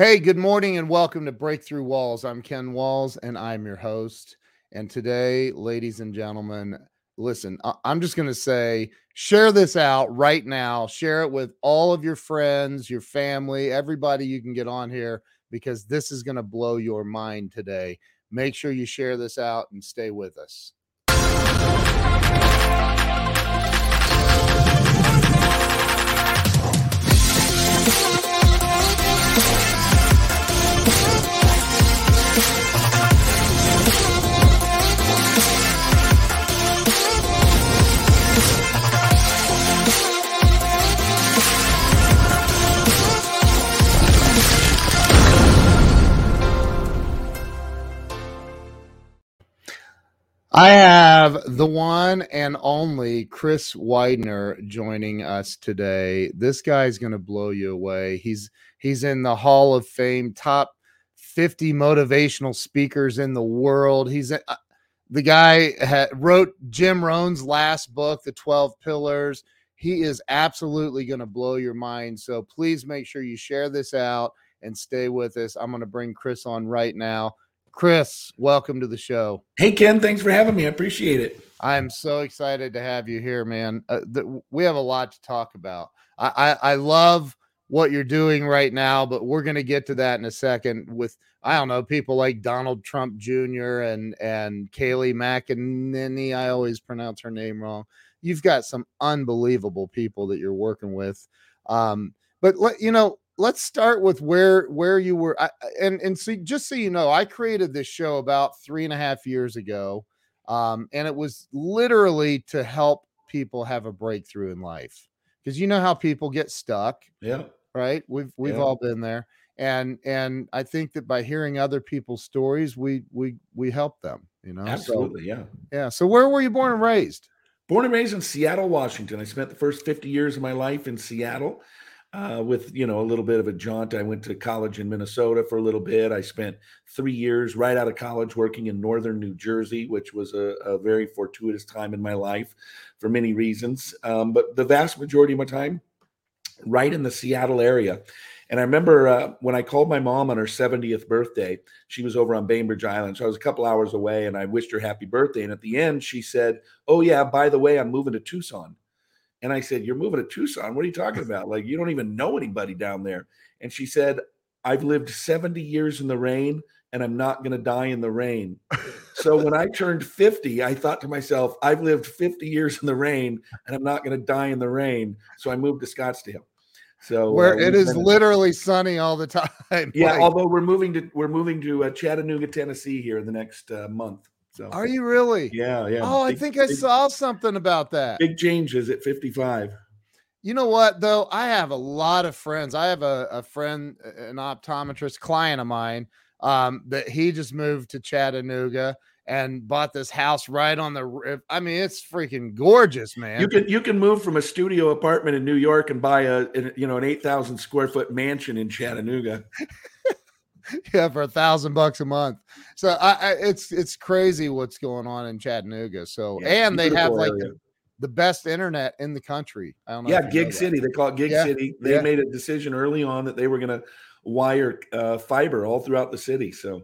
Hey, good morning and welcome to Breakthrough Walls. I'm Ken Walls and I'm your host. And today, ladies and gentlemen, listen, I- I'm just going to say share this out right now. Share it with all of your friends, your family, everybody you can get on here because this is going to blow your mind today. Make sure you share this out and stay with us. I have the one and only Chris Widener joining us today. This guy's going to blow you away. He's he's in the Hall of Fame, top 50 motivational speakers in the world. He's uh, the guy ha- wrote Jim Rohn's last book, The 12 Pillars. He is absolutely going to blow your mind. So please make sure you share this out and stay with us. I'm going to bring Chris on right now. Chris, welcome to the show. Hey, Ken, thanks for having me. I appreciate it. I'm so excited to have you here, man. Uh, the, we have a lot to talk about. I, I, I love what you're doing right now, but we're going to get to that in a second with I don't know people like Donald Trump Jr. and and Kayleigh McEnany. I always pronounce her name wrong. You've got some unbelievable people that you're working with. Um, but let you know, let's start with where where you were. I, and and see, just so you know, I created this show about three and a half years ago, um, and it was literally to help people have a breakthrough in life because you know how people get stuck. Yeah right we've we've Yeah. all been there and and i think that by hearing other people's stories we we we help them you know Absolutely. Yeah. yeah so where were you born and raised Born and raised in Seattle, Washington. I spent the first 50 years of my life in Seattle uh, with, you know, a little bit of a jaunt. I went to college in Minnesota for a little bit. I spent three years right out of college working in northern New Jersey, which was a, a very fortuitous time in my life for many reasons. Um, but the vast majority of my time right in the Seattle area. And I remember uh, when I called my mom on her 70th birthday, she was over on Bainbridge Island. So I was a couple hours away and I wished her happy birthday. And at the end, she said, Oh, yeah, by the way, I'm moving to Tucson. And I said, You're moving to Tucson? What are you talking about? Like, you don't even know anybody down there. And she said, I've lived 70 years in the rain and I'm not going to die in the rain. So when I turned 50, I thought to myself, I've lived 50 years in the rain and I'm not going to die in the rain. So I moved to Scottsdale. So where uh, it we've literally sunny all the time yeah. Like, Although we're moving to we're moving to uh, Chattanooga, Tennessee here in the next uh, month. So are you really Yeah, yeah. oh i think i big- saw something about that big changes at 55. You know what, though? I have a lot of friends. I have a, a friend, an optometrist client of mine, um, that he just moved to Chattanooga and bought this house right on the. I mean, it's freaking gorgeous, man. You can you can move from a studio apartment in New York and buy a, you know an 8,000 square foot mansion in Chattanooga. yeah, for a thousand bucks a month. So I, I, it's it's crazy what's going on in Chattanooga. So Yeah, and they have like the, the best internet in the country. I don't know. Yeah, you know Gig. City. They call it Gig Yeah, City. They yeah. made a decision early on that they were going to wire uh, fiber all throughout the city. So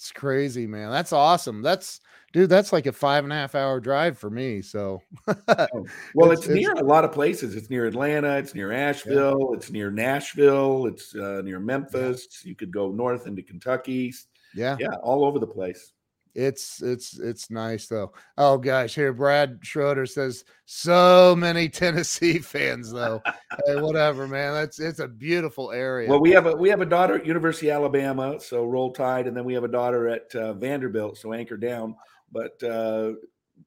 It's crazy, man. That's awesome. That's dude. That's like a five and a half hour drive for me. So Oh, well, It's- it's, near a lot of places. It's near Atlanta. It's near Asheville. It's near Nashville. It's uh, near Memphis. You could go north into Kentucky. yeah, Yeah, all over the place. It's it's it's nice though. Oh gosh, here Brad Schroeder says so many Tennessee fans though. hey, whatever, man. That's it's a beautiful area. Well, we have a we have a daughter at University of Alabama, so roll tide, and then we have a daughter at uh, Vanderbilt, so anchor down. But uh,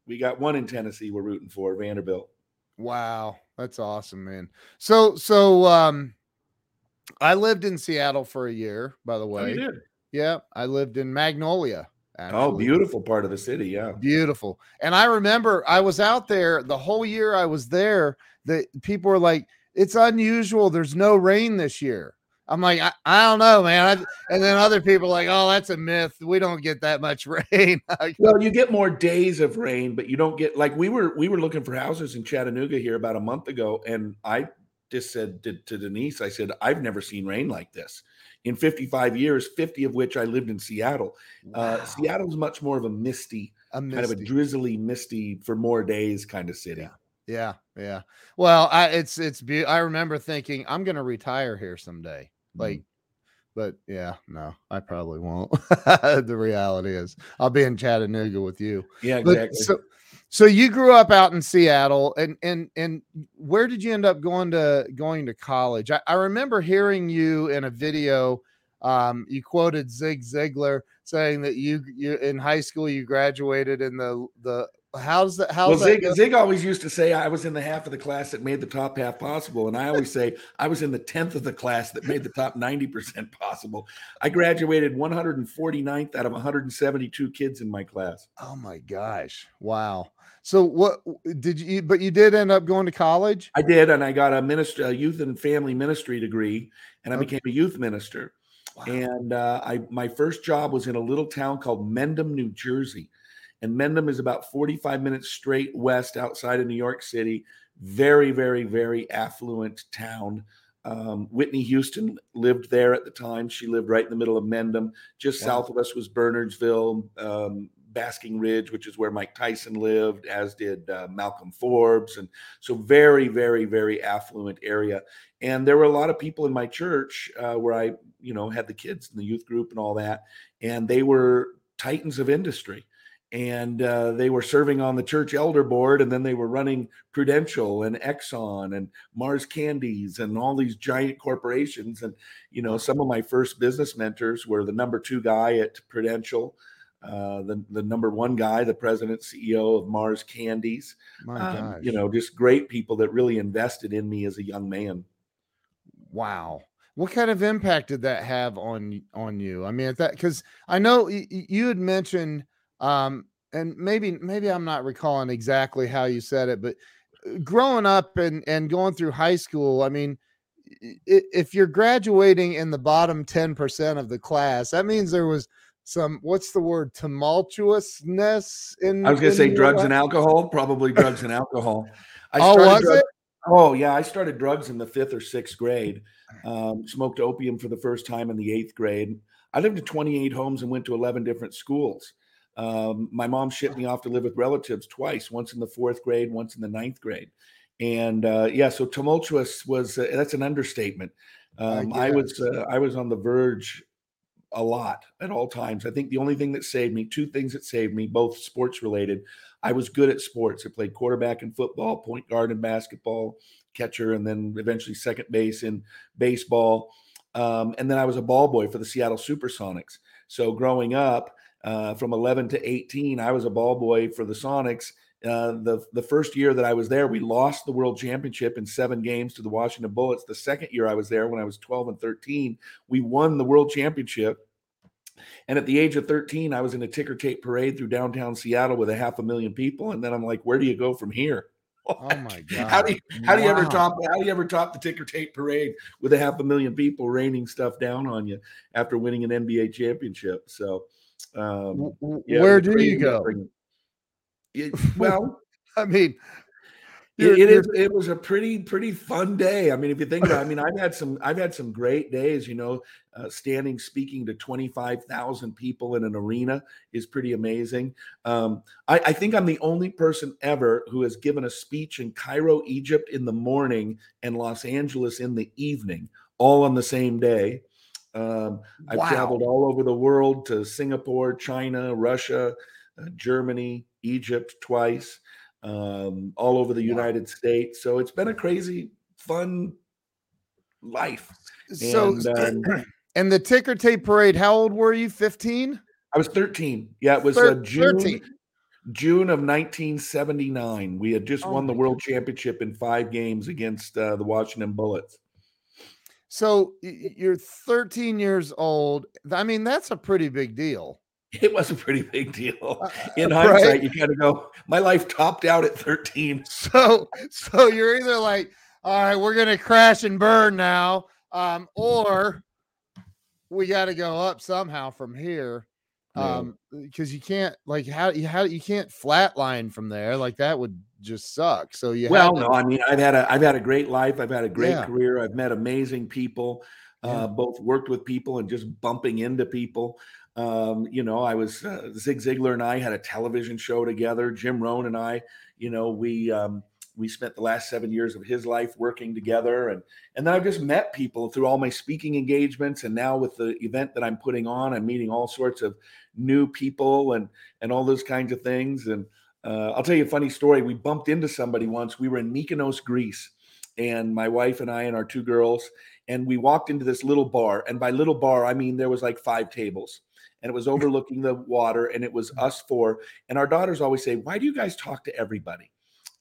we got one in Tennessee. We're rooting for Vanderbilt. Wow, that's awesome, man. So so um I lived in Seattle for a year, by the Oh, way. you did? Yeah, I lived in Magnolia. Oh, beautiful part of the city. Yeah. beautiful. And I remember I was out there the whole year I was there. That people were like, "It's unusual. There's no rain this year." I'm like, I, I don't know, man. I, and then other people are like, "Oh, that's a myth. We don't get that much rain." Well, you get more days of rain, but you don't get like we were we were looking for houses in Chattanooga here about a month ago, and I just said to, to Denise, I said, I've never seen rain like this in 55 years, 50 of which I lived in Seattle. Uh, Wow. Seattle's much more of a misty, A kind of a drizzly, misty for more days kind of city. Yeah. Yeah, yeah. Well, I it's it's be- I remember thinking I'm going to retire here someday. Like but yeah, no, I probably won't. the reality is I'll be in Chattanooga with you. Yeah, But exactly. so so you grew up out in Seattle and and and where did you end up going to going to college? I, I remember hearing you in a video um you quoted Zig Ziglar saying that you you in high school you graduated in the the how's that how's well, Zig, go? Zig always used to say I was in the half of the class that made the top half possible. And I always say I was in the 10th of the class that made the top 90% possible. I graduated 149th out of 172 kids in my class. Oh my gosh. Wow. So what did you but you did end up going to college? I did, and I got a minister, a youth and family ministry degree, and I Okay. became a youth minister. Wow. And uh, I my first job was in a little town called Mendham, New Jersey. And Mendham is about 45 minutes straight west outside of New York City. Very, very, very affluent town. Um, Whitney Houston lived there at the time. She lived right in the middle of Mendham. Just Wow. south of us was Bernardsville, um, Basking Ridge, which is where Mike Tyson lived, as did uh, Malcolm Forbes. And so, very, very, very affluent area. And there were a lot of people in my church uh, where I, you know, had the kids in the youth group and all that. And they were titans of industry. And uh, they were serving on the church elder board, and then they were running Prudential and Exxon and Mars Candies and all these giant corporations. And you know, some of my first business mentors were the number two guy at Prudential, uh, the the number one guy, the president CEO of Mars Candies. My Um, you know, just great people that really invested in me as a young man. Wow. What kind of impact did that have on on you? I mean, at that because I know you had mentioned, um, and maybe maybe I'm not recalling exactly how you said it, but uh, growing up and and going through high school, I mean, if you're graduating in the bottom ten percent of the class, that means there was some what's the word tumultuousness in. I was going to say drugs life? and alcohol, probably drugs and alcohol. I Oh, started was drug- it? Oh yeah, I started drugs in the fifth or sixth grade. Um, smoked opium for the first time in the eighth grade. I lived in 28 homes and went to 11 different schools. Um, my mom shipped me off to live with relatives twice, once in the fourth grade, once in the ninth grade. And uh, yeah, so tumultuous was uh, that's an understatement. I Um, I was uh, I was on the verge a lot at all times. I think the only thing that saved me, two things that saved me, both sports related. I was good at sports. I played quarterback in football, point guard in basketball, catcher, and then eventually second base in baseball. Um, and then I was a ball boy for the Seattle Supersonics. So growing up uh, from 11 to 18, I was a ball boy for the Sonics. Uh, the the first year that I was there, we lost the world championship in seven games to the Washington Bullets. The second year I was there, when I was 12 and 13, we won the world championship. And at the age of 13, I was in a ticker tape parade through downtown Seattle with a half a million people. And then I'm like, where do you go from here? Oh my god! How do you, how do you ever top how do you ever top the ticker tape parade with a half a million people raining stuff down on you after winning an NBA championship? So um, yeah, Where do you go? It- well, I mean, it, it is it was a pretty pretty fun day. I mean if you think about it i mean i've had some i've had some great days you know uh, standing speaking to 25000 people in an arena is pretty amazing. Um, I, I think i'm the only person ever who has given a speech in cairo egypt in the morning and los angeles in the evening all on the same day um, i've Wow. traveled all over the world to singapore china russia uh, germany egypt twice um, all over the Wow. United States. So it's been a crazy, fun life. So, And, um, and the ticker tape parade, how old were you? 15? I was 13. Yeah, it was Thir- uh, June, 13. June of 1979. We had just Oh won the world championship in five games against uh, the Washington Bullets. So you're 13 years old. I mean, that's a pretty big deal. It was a pretty big deal. Uh, In right? hindsight, you kind of go, my life topped out at 13. So, so you're either like, all right, we're gonna crash and burn now, um, or we got to go up somehow from here. Yeah. Um, because you can't like how you how you can't flatline from there. Like that would just suck. So you well, to- no, I mean I've had a I've had a great life. I've had a great yeah. career. I've met amazing people. Uh, both worked with people and just bumping into people. Um, you know, I was uh, Zig Ziglar and I had a television show together. Jim Rohn and I, you know, we um, we spent the last seven years of his life working together, and and then I've just met people through all my speaking engagements, and now with the event that I'm putting on, I'm meeting all sorts of new people and and all those kinds of things. And uh, I'll tell you a funny story. We bumped into somebody once. We were in Mykonos, Greece, and my wife and I and our two girls, and we walked into this little bar. And by little bar, I mean there was like five tables and it was overlooking the water and it was mm. us four and our daughters always say why do you guys talk to everybody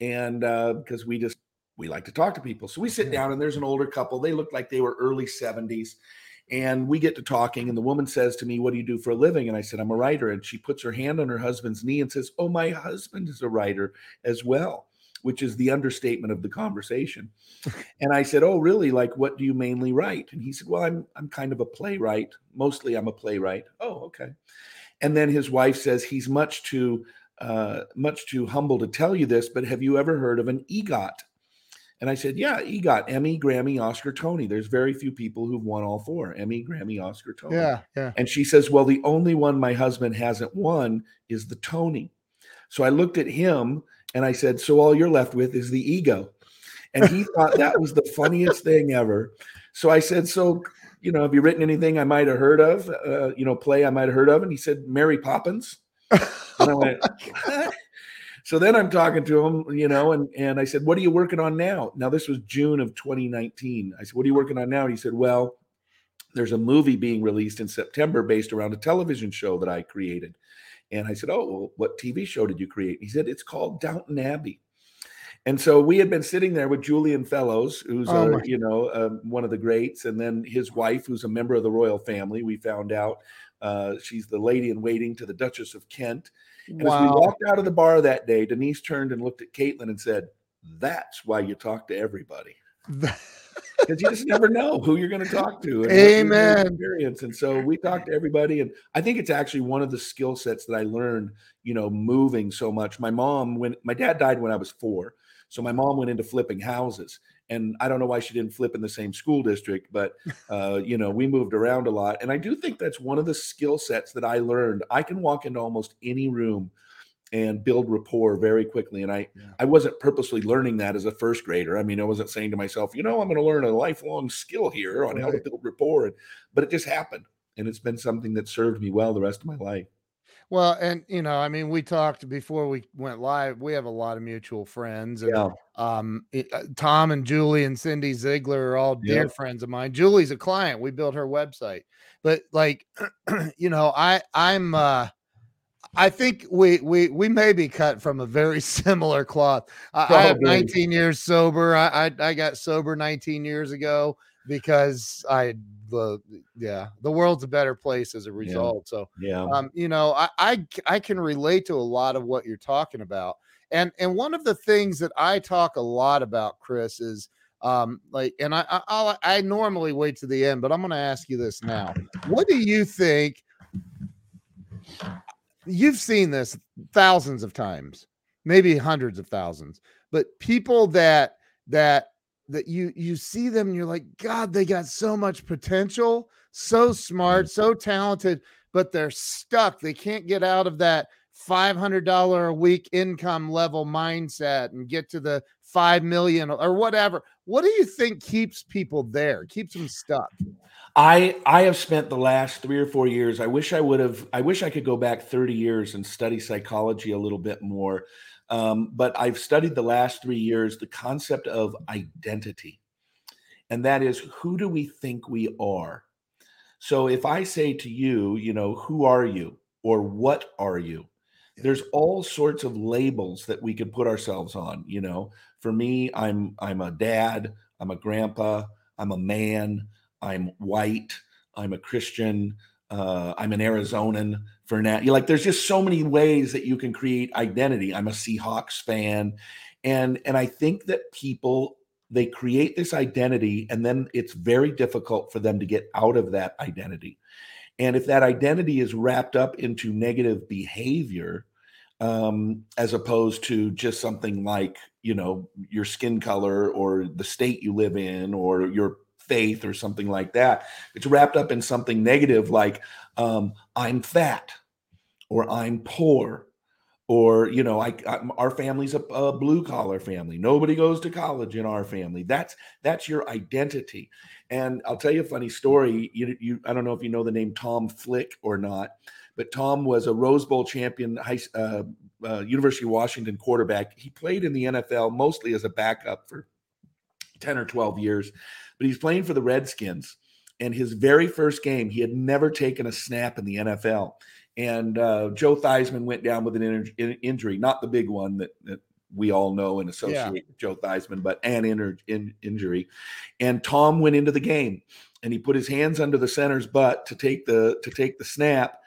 and uh, because we just we like to talk to people so we sit down and there's an older couple they look like they were early 70s and we get to talking and the woman says to me what do you do for a living and i said i'm a writer and she puts her hand on her husband's knee and says oh my husband is a writer as well which is the understatement of the conversation. and I said, "Oh, really? Like, what do you mainly write?" And he said, "Well, I'm I'm kind of a playwright. Mostly, I'm a playwright." Oh, okay. And then his wife says he's much too uh, much too humble to tell you this, but have you ever heard of an EGOT? And I said, Yeah, he got Emmy, Grammy, Oscar, Tony. There's very few people who've won all four Emmy, Grammy, Oscar, Tony. Yeah, yeah. And she says, Well, the only one my husband hasn't won is the Tony. So I looked at him and I said, So all you're left with is the ego. And he thought that was the funniest thing ever. So I said, So, you know, have you written anything I might have heard of, uh, you know, play I might have heard of? And he said, Mary Poppins. And I went, So then I'm talking to him, you know, and, and I said, What are you working on now? Now, this was June of 2019. I said, What are you working on now? And he said, Well, there's a movie being released in September based around a television show that I created. And I said, Oh, well, what TV show did you create? He said, It's called Downton Abbey. And so we had been sitting there with Julian Fellowes, who's oh a, you know uh, one of the greats, and then his wife, who's a member of the royal family. We found out uh, she's the lady in waiting to the Duchess of Kent. And wow. as we walked out of the bar that day, Denise turned and looked at Caitlin and said, "That's why you talk to everybody." because you just never know who you're going to talk to. Amen. Experience, and so we talk to everybody, and I think it's actually one of the skill sets that I learned. You know, moving so much. My mom, when my dad died when I was four, so my mom went into flipping houses, and I don't know why she didn't flip in the same school district, but uh, you know, we moved around a lot, and I do think that's one of the skill sets that I learned. I can walk into almost any room and build rapport very quickly. And I, yeah. I wasn't purposely learning that as a first grader. I mean, I wasn't saying to myself, you know, I'm going to learn a lifelong skill here on right. how to build rapport. But it just happened. And it's been something that served me well the rest of my life. Well, and you know, I mean, we talked before we went live. We have a lot of mutual friends, and yeah. um, it, uh, Tom and Julie and Cindy Ziglar are all dear yeah. friends of mine. Julie's a client. We built her website, but like, you know, I I'm uh, I think we we we may be cut from a very similar cloth. I, I have 19 years sober. I, I, I got sober 19 years ago because I the yeah the world's a better place as a result. Yeah. So yeah, um, you know, I, I I can relate to a lot of what you're talking about. And and one of the things that I talk a lot about, Chris, is um like and I I I normally wait to the end, but I'm going to ask you this now. What do you think? you've seen this thousands of times, maybe hundreds of thousands, but people that that that you you see them and you're like, God, they got so much potential, so smart, mm. so talented, but they're stuck. They can't get out of that $500 a week income level mindset and get to the 5 million or whatever. What do you think keeps people there, keeps them stuck? I I have spent the last three or four years. I wish I would have. I wish I could go back thirty years and study psychology a little bit more. Um, but I've studied the last three years the concept of identity, and that is who do we think we are. So if I say to you, you know, who are you or what are you? There's all sorts of labels that we could put ourselves on. You know, for me, I'm I'm a dad. I'm a grandpa. I'm a man. I'm white, I'm a Christian, uh, I'm an Arizonan for now. You like, there's just so many ways that you can create identity. I'm a Seahawks fan, and and I think that people they create this identity and then it's very difficult for them to get out of that identity and if that identity is wrapped up into negative behavior um, as opposed to just something like you know your skin color or the state you live in or your faith or something like that it's wrapped up in something negative like um, i'm fat or i'm poor or you know I, I our family's a, a blue collar family. Nobody goes to college in our family. That's that's your identity. And i'll tell you a funny story. You, you i don't know if you know the name tom flick or not but tom was a rose bowl champion high, uh, uh, university of washington quarterback. He played in the nfl mostly as a backup for 10 or 12 years but he's playing for the redskins. And his very first game he had never taken a snap in the nfl and uh, Joe Theismann went down with an in- injury, not the big one that, that we all know and associate yeah. with Joe Theismann, but an in- in- injury. And Tom went into the game, and he put his hands under the center's butt to take the to take the snap.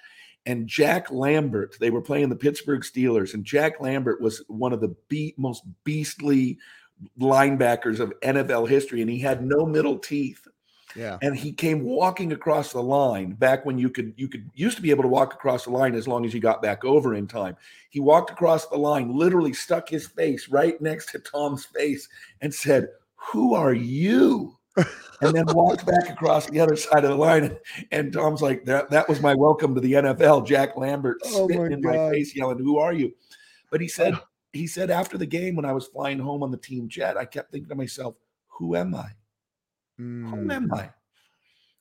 And Jack Lambert, they were playing the Pittsburgh Steelers, and Jack Lambert was one of the be- most beastly linebackers of NFL history, and he had no middle teeth. Yeah. And he came walking across the line back when you could you could used to be able to walk across the line as long as you got back over in time. He walked across the line, literally stuck his face right next to Tom's face and said, "Who are you?" and then walked back across the other side of the line. And Tom's like, "That that was my welcome to the NFL." Jack Lambert oh spitting in God. my face, yelling, "Who are you?" But he said, he said after the game when I was flying home on the team jet, I kept thinking to myself, "Who am I?" Mm. Who am I?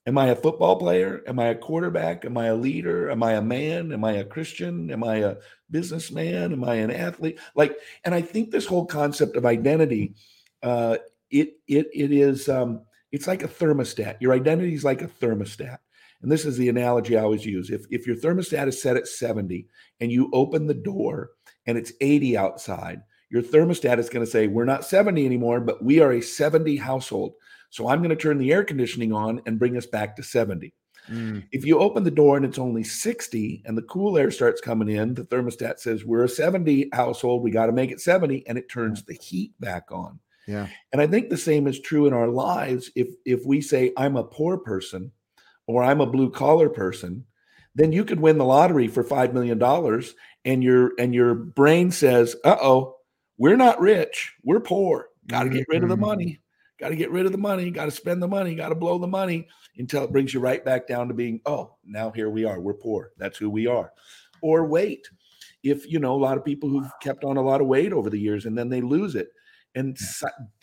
Am I a football player? Am I a quarterback? Am I a leader? Am I a man? Am I a Christian? Am I a businessman? Am I an athlete? Like, and I think this whole concept of identity, uh, it it it is um, it's like a thermostat. Your identity is like a thermostat. And this is the analogy I always use. If if your thermostat is set at 70 and you open the door and it's 80 outside, your thermostat is going to say, We're not 70 anymore, but we are a 70 household. So I'm going to turn the air conditioning on and bring us back to 70. Mm. If you open the door and it's only 60 and the cool air starts coming in, the thermostat says, We're a 70 household. We got to make it 70. And it turns the heat back on. Yeah. And I think the same is true in our lives. If if we say I'm a poor person or I'm a blue collar person, then you could win the lottery for five million dollars, and your and your brain says, "Uh oh, we're not rich, we're poor. Got to get rid of the mm-hmm. money." Got to get rid of the money, got to spend the money, got to blow the money until it brings you right back down to being, oh, now here we are. We're poor. That's who we are. Or wait. If, you know, a lot of people who've kept on a lot of weight over the years and then they lose it. And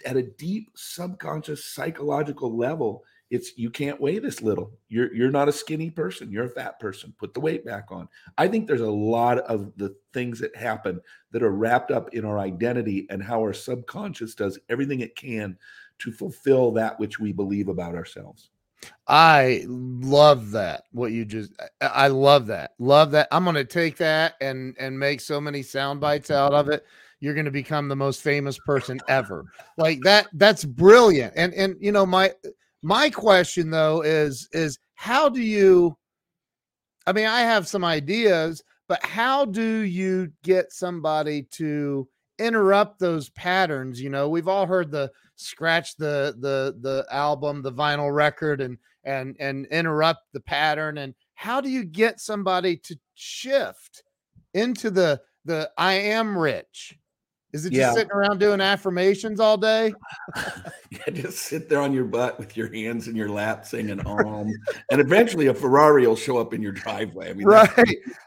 at a deep subconscious psychological level, it's you can't weigh this little. You're you're not a skinny person. You're a fat person. Put the weight back on. I think there's a lot of the things that happen that are wrapped up in our identity and how our subconscious does everything it can to fulfill that which we believe about ourselves. I love that. What you just I love that. Love that. I'm going to take that and and make so many sound bites out of it. You're going to become the most famous person ever. Like that that's brilliant. And and you know my my question though is is how do you I mean I have some ideas, but how do you get somebody to interrupt those patterns you know? We've all heard the scratch the the the album the vinyl record and and and interrupt the pattern and how do you get somebody to shift into the the i am rich is it just yeah. sitting around doing affirmations all day? yeah, just sit there on your butt with your hands in your lap singing om. and eventually a Ferrari will show up in your driveway. I mean, right.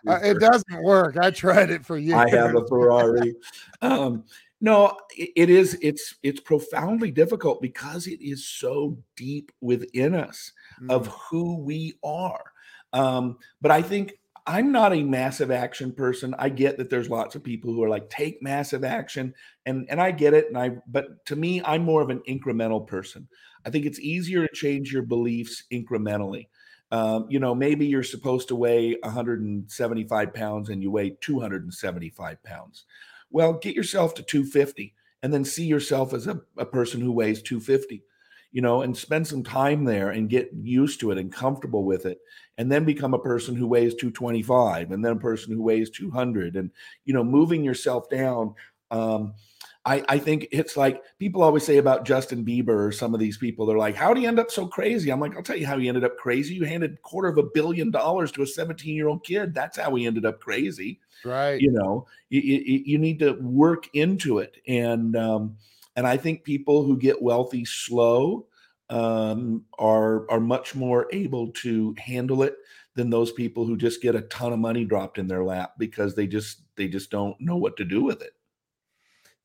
Uh, it doesn't work. I tried it for you. I have a Ferrari. um, no, it is it's it's profoundly difficult because it is so deep within us mm. of who we are. Um, but I think I'm not a massive action person. I get that there's lots of people who are like take massive action and and I get it and I but to me I'm more of an incremental person. I think it's easier to change your beliefs incrementally. Um, you know, maybe you're supposed to weigh 175 pounds and you weigh 275 pounds. Well, get yourself to 250 and then see yourself as a, a person who weighs 250 you know, and spend some time there and get used to it and comfortable with it, and then become a person who weighs 225, and then a person who weighs 200, and you know, moving yourself down. Um, I, I think it's like people always say about Justin Bieber or some of these people. They're like, "How do you end up so crazy?" I'm like, "I'll tell you how he ended up crazy. You handed quarter of a billion dollars to a 17 year old kid. That's how he ended up crazy." Right. You know, you, you, you need to work into it, and um, and I think people who get wealthy slow um, are are much more able to handle it than those people who just get a ton of money dropped in their lap because they just they just don't know what to do with it.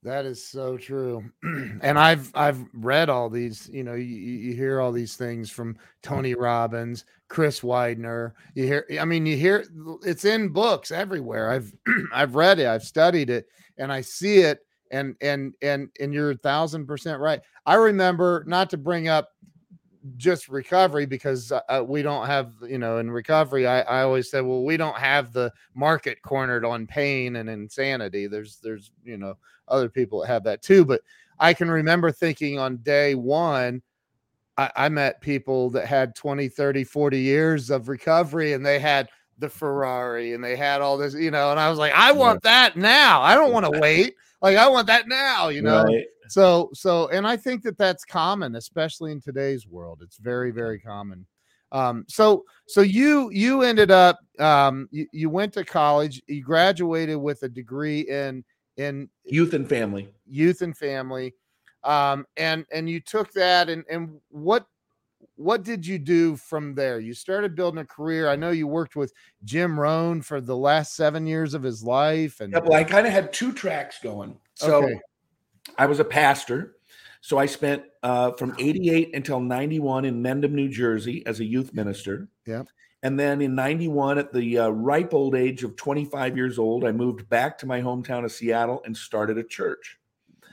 That is so true. and I've I've read all these, you know, you, you hear all these things from Tony Robbins, Chris Widener. You hear I mean you hear it's in books everywhere. I've I've read it, I've studied it, and I see it and and and and you're a thousand percent right. I remember not to bring up just recovery because uh, uh, we don't have you know in recovery I, I always said well we don't have the market cornered on pain and insanity there's there's you know other people that have that too but i can remember thinking on day one I, I met people that had 20 30 40 years of recovery and they had the ferrari and they had all this you know and i was like i want that now. I don't want to wait. Like i want that now you know? Right. So so and i think that that's common especially in today's world. It's very very common. Um so so you you ended up um you, you went to college you graduated with a degree in in youth and family. Youth and family. Um and and you took that and and what what did you do from there? You started building a career. I know you worked with Jim Rohn for the last seven years of his life, and yeah, well, I kind of had two tracks going. So okay. I was a pastor. So I spent uh, from 88 until 91 in Mendham, New Jersey as a youth minister. Yeah. And then in 91, at the uh, ripe old age of 25 years old, I moved back to my hometown of Seattle and started a church.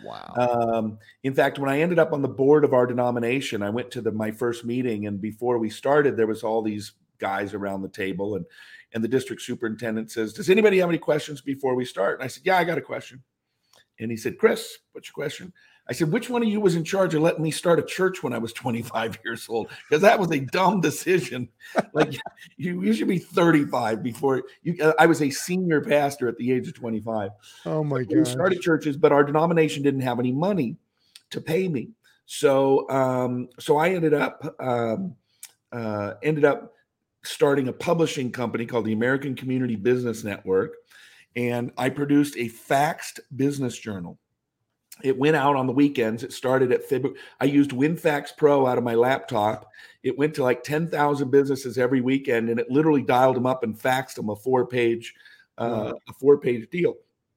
Wow. Um, in fact, when I ended up on the board of our denomination, I went to the, my first meeting, and before we started, there was all these guys around the table, and and the district superintendent says, "Does anybody have any questions before we start?" And I said, "Yeah, I got a question." And he said, Chris, what's your question? I said, which one of you was in charge of letting me start a church when I was 25 years old? Because that was a dumb decision. like you, you should be 35 before you. Uh, I was a senior pastor at the age of 25. Oh my god! We started churches, but our denomination didn't have any money to pay me. So, um, so I ended up um, uh, ended up starting a publishing company called the American Community Business Network and I produced a faxed business journal. It went out on the weekends. It started at February. I used WinFax Pro out of my laptop. It went to like 10,000 businesses every weekend, and it literally dialed them up and faxed them a four-page, uh, a four-page deal.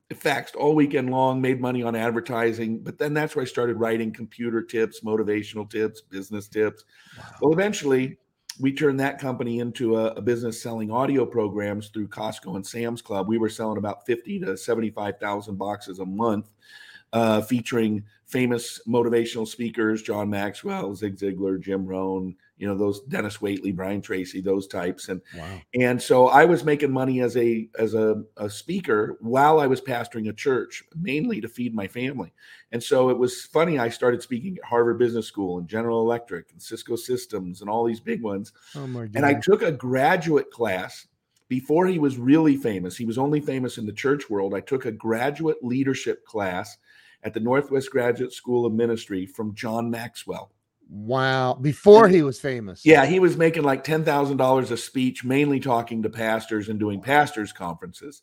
It faxed all weekend long, made money on advertising. But then that's where I started writing computer tips, motivational tips, business tips. Wow. Well, eventually, we turned that company into a, a, business selling audio programs through Costco and Sam's Club. We were selling about 50 to 75,000 boxes a month, uh, featuring famous motivational speakers, John Maxwell, Zig Ziglar, Jim Rohn, you know those Dennis Waitley, Brian Tracy, those types, and wow. and so I was making money as a as a, a speaker while I was pastoring a church, mainly to feed my family. And so it was funny. I started speaking at Harvard Business School and General Electric and Cisco Systems and all these big ones. Oh my God. And I took a graduate class before he was really famous. He was only famous in the church world. I took a graduate leadership class at the Northwest Graduate School of Ministry from John Maxwell. Wow. Before he was famous. Yeah, he was making like $10,000 a speech, mainly talking to pastors and doing pastors' conferences.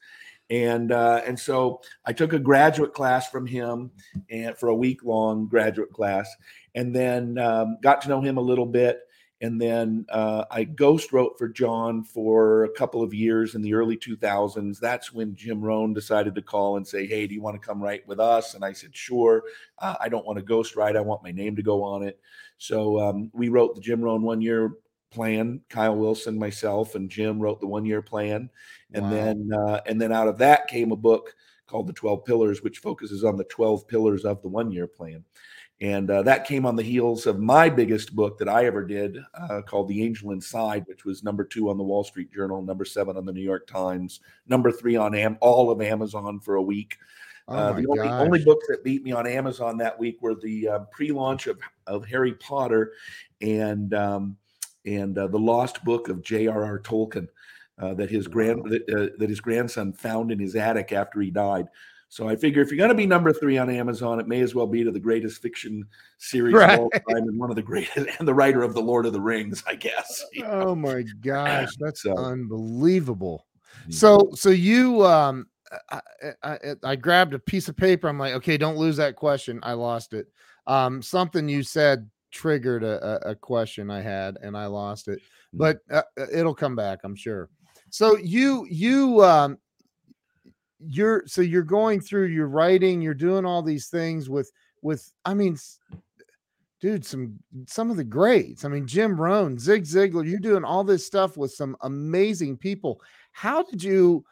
And uh, and so I took a graduate class from him and for a week long graduate class, and then um, got to know him a little bit. And then uh, I ghost wrote for John for a couple of years in the early 2000s. That's when Jim Rohn decided to call and say, Hey, do you want to come write with us? And I said, Sure. Uh, I don't want to ghost write. I want my name to go on it. So um, we wrote the Jim Rohn one year plan. Kyle Wilson, myself, and Jim wrote the one year plan. And wow. then uh, and then out of that came a book called The 12 Pillars, which focuses on the 12 pillars of the one year plan. And uh, that came on the heels of my biggest book that I ever did uh, called The Angel Inside, which was number two on the Wall Street Journal, number seven on the New York Times, number three on Am- all of Amazon for a week. Oh uh, the only, only books that beat me on Amazon that week were the uh, pre-launch of, of Harry Potter and um, and uh, the Lost Book of J.R.R. Tolkien uh, that his grand that, that his grandson found in his attic after he died. So I figure if you're going to be number three on Amazon, it may as well be to the greatest fiction series right. of all time and one of the greatest, and the writer of the Lord of the Rings, I guess. Oh my gosh, that's so, unbelievable. Mm-hmm. So, so you, um, I, I, I grabbed a piece of paper. I'm like, okay, don't lose that question. I lost it. Um, something you said triggered a, a question I had, and I lost it, mm. but uh, uh, it'll come back, I'm sure. So you, you, um, you're so you're going through you're writing you're doing all these things with with i mean dude some some of the greats. I mean jim rohn zig ziglar you're doing all this stuff with some amazing people. How did you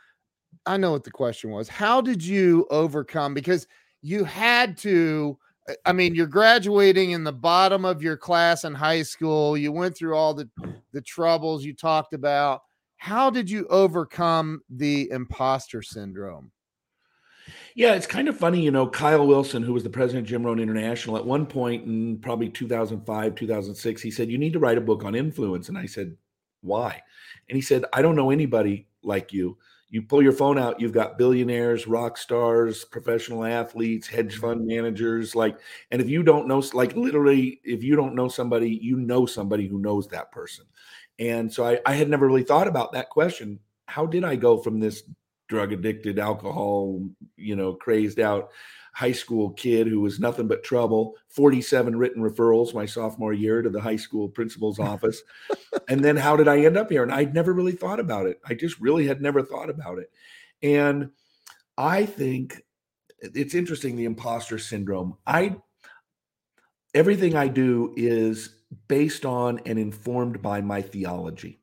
i know what the question was how did you overcome? Because you had to uh, i mean you're graduating in the bottom of your class in high school. You went through all the the troubles you talked about how did you overcome the imposter syndrome? Yeah, it's kind of funny, you know, Kyle Wilson, who was the president of Jim Rohn International, at one point in probably 2005, 2006, he said, You need to write a book on influence. And I said, Why? And he said, I don't know anybody like you. You pull your phone out, you've got billionaires, rock stars, professional athletes, hedge mm-hmm. fund managers. Like, and if you don't know, like, literally, if you don't know somebody, you know somebody who knows that person. And so I, I had never really thought about that question. How did I go from this drug addicted, alcohol, you know, crazed out high school kid who was nothing but trouble, 47 written referrals my sophomore year to the high school principal's office. and then how did I end up here? And I'd never really thought about it. I just really had never thought about it. And I think it's interesting the imposter syndrome. I everything I do is based on and informed by my theology.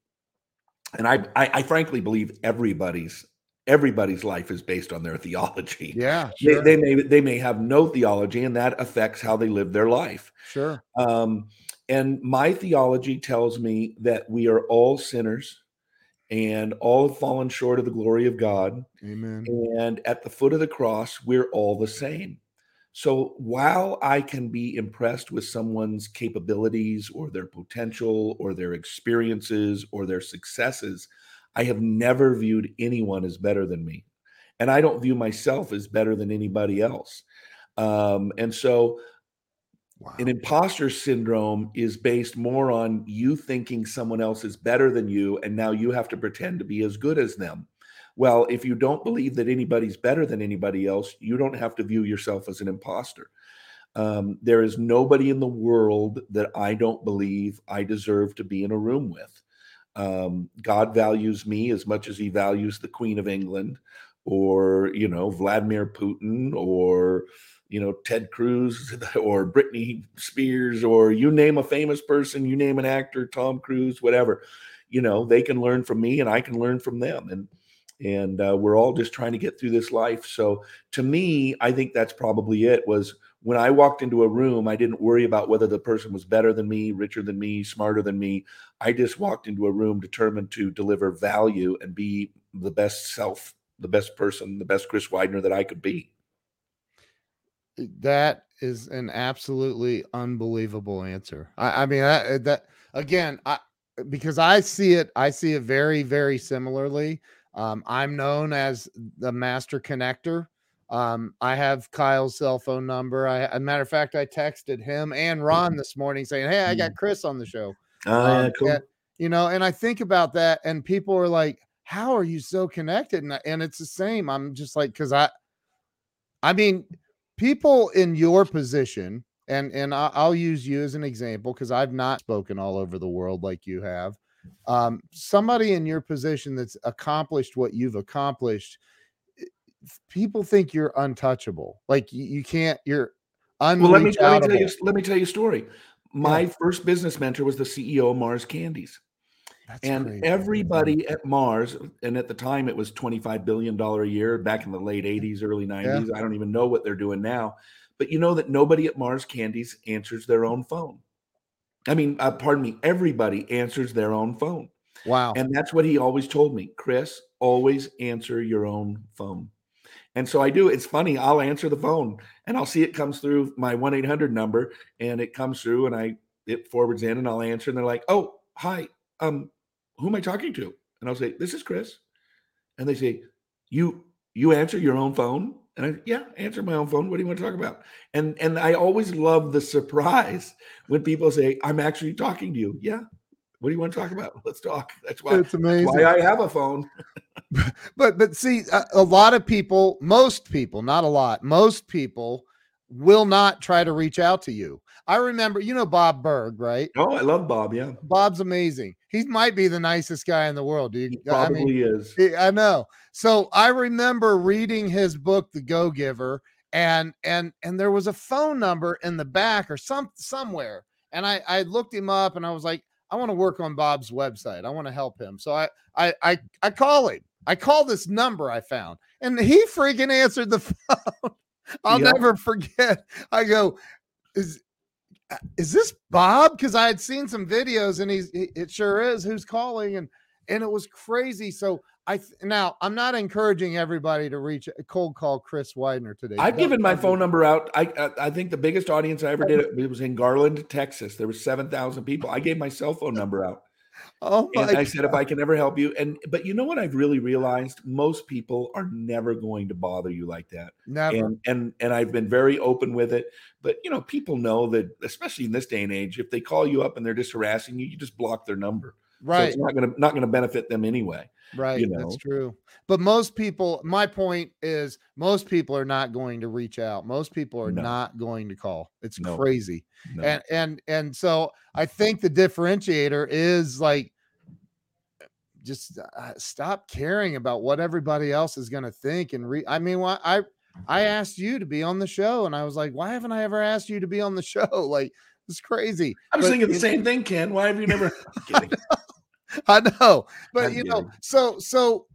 And I, I, I frankly believe everybody's everybody's life is based on their theology. Yeah, sure. they, they, may they may have no theology, and that affects how they live their life. Sure. Um, and my theology tells me that we are all sinners and all have fallen short of the glory of God. Amen. And at the foot of the cross, we're all the same. So while I can be impressed with someone's capabilities or their potential or their experiences or their successes, I have never viewed anyone as better than me. And I don't view myself as better than anybody else. Um, and so wow. an imposter syndrome is based more on you thinking someone else is better than you. And now you have to pretend to be as good as them. Well, if you don't believe that anybody's better than anybody else, you don't have to view yourself as an imposter. Um, there is nobody in the world that I don't believe I deserve to be in a room with. Um, God values me as much as he values the Queen of England or, you know, Vladimir Putin or, you know, Ted Cruz or Britney Spears or you name a famous person, you name an actor, Tom Cruise, whatever. You know, they can learn from me and I can learn from them. And and uh, we're all just trying to get through this life. So to me i think that's probably it was when i walked into a room i didn't worry about whether the person was better than me richer than me smarter than me. I just walked into a room determined to deliver value and be the best self the best person the best chris widener that i could be. That is an absolutely unbelievable answer. I, I mean I, that again i because i see it i see it very very similarly um, I'm known as the master connector. Um, I have Kyle's cell phone number. I, a matter of fact, I texted him and Ron this morning saying, "Hey, I got mm. Chris on the show." Oh, um, cool. And, you know, and I think about that, and people are like, "How are you so connected?" And, and it's the same. I'm just like, because I, I mean, people in your position, and and I'll use you as an example because I've not spoken all over the world like you have um, somebody in your position that's accomplished what you've accomplished people think you're untouchable. Like you, you can't you're well let me, let me tell you let me tell you a story. My yeah. first business mentor was the ceo of mars candies. That's and crazy. everybody at mars and at the time it was 25 billion dollar a year back in the late 80s early 90s yeah. i don't even know what they're doing now. But you know that nobody at mars candies answers their own phone I mean, uh, pardon me, everybody answers their own phone. Wow. And that's what he always told me Chris, always answer your own phone. And so I do. It's funny. I'll answer the phone and I'll see it comes through my 1 800 number and it comes through and I, it forwards in and I'll answer and they're like, oh, hi, um, who am I talking to? And I'll say, this is Chris. And they say, you, you answer your own phone? And I, yeah, answer my own phone. What do you want to talk about? And and I always love the surprise when people say, "I'm actually talking to you." Yeah. What do you want to talk about? Let's talk. That's why. It's amazing. Why I have a phone. but but see, a, a lot of people, most people, not a lot, most people will not try to reach out to you. I remember, you know, Bob Burg, right? Oh, I love Bob. Yeah, Bob's amazing. He might be the nicest guy in the world. Do you? he probably I mean, is. he- I know. So I remember reading his book, The Go Giver, and and and there was a phone number in the back or some somewhere, and I I looked him up, and I was like, I want to work on Bob's website. I want to help him. So I I I I call him. I call this number I found, and he freaking answered the phone. I'll Yeah. never forget. I go, is is this Bob? Because I had seen some videos, and he's, it sure is. Who's calling? And and it was crazy. So I now I'm not encouraging everybody to reach cold call Chris Widener today. I've given my phone number out. I, I I think the biggest audience I ever did it, was in Garland, Texas. There was seven thousand people. I gave my cell phone number out, Oh my! and I said if I can ever help you. And but you know what I've really realized? Most people are never going to bother you like that. never. and and and I've been very open with it. But you know, people know that, especially in this day and age, if they call you up and they're just harassing you, you just block their number. So right, it's not gonna not gonna benefit them anyway. right. you That's true. But most people, my point is, most people are not going to reach out. Most people are No. not going to call. It's No. crazy. No. and and and so i think the differentiator is like just uh, stop caring about what everybody else is going to think and re- i mean why i i asked you to be on the show and i was like why haven't i ever asked you to be on the show like it's crazy I was but thinking the same thing, Ken. Why have you never? Kidding. I know, but I'm you know, so so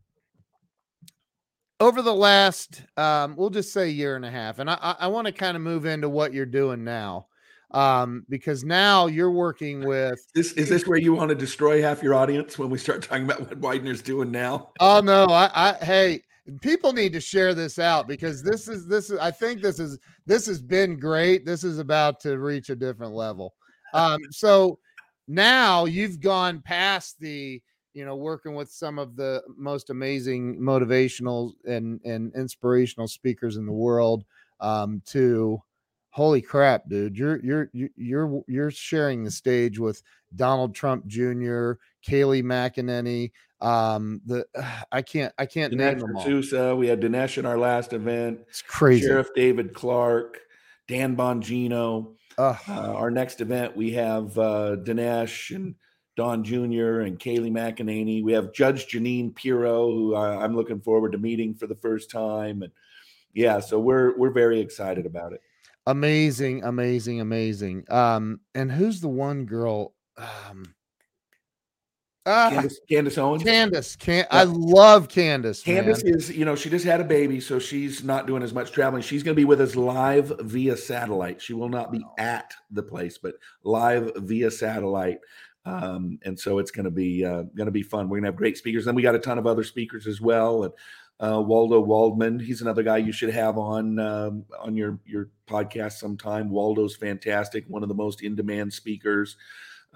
over the last, um, we'll just say year and a half, and I I, I want to kind of move into what you're doing now, um, because now you're working with. This is this where you want to destroy half your audience when we start talking about what Widener's doing now? Oh no, I, I hey, people need to share this out because this is this is I think this is this has been great. This is about to reach a different level. Um, so now you've gone past the you know working with some of the most amazing motivational and and inspirational speakers in the world um, to holy crap dude you're you're you- you're you're sharing the stage with donald trump jr kayleigh mcenany um the i can't i can't name them all we had Dinesh in our last event. it's crazy Sheriff David Clarke, Dan Bongino. Uh, our next event, we have uh, Dinesh and Don Jr. and Kayleigh McEnany. We have Judge Jeanine Pirro, who I, I'm looking forward to meeting for the first time. And yeah, so we're we're very excited about it. amazing amazing amazing um and who's the one girl um ah, Candace, Candace Owens. candace can i love candace Candace man. is, you know, she just had a baby, so she's not doing as much traveling. She's going to be with us live via satellite. She will not be at the place, but live via satellite. Um, and so it's going to be uh, going to be fun. We're going to have great speakers. Then we got a ton of other speakers as well. And uh, Waldo Waldman, he's another guy you should have on um, on your your podcast sometime. Waldo's fantastic, one of the most in demand speakers.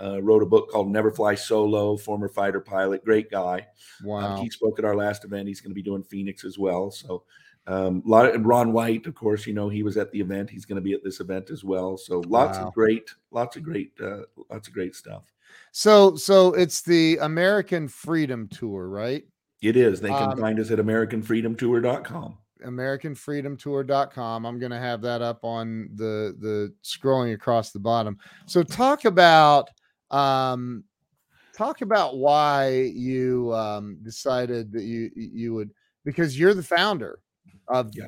Uh, wrote a book called Never Fly Solo. Former fighter pilot, great guy. Um, wow he spoke at our last event. He's going to be doing Phoenix as well. So, um, a lot of, and Ron White, of course, you know he was at the event. He's going to be at this event as well. So, lots Wow. of great, lots of great, uh, lots of great stuff. so so it's the american freedom tour right It is. They can Um, find us at AmericanFreedomTour.com. americanfreedomtour.com i'm going to have that up on the the scrolling across the bottom so talk about um talk about why you um decided that you you would because you're the founder of Yeah.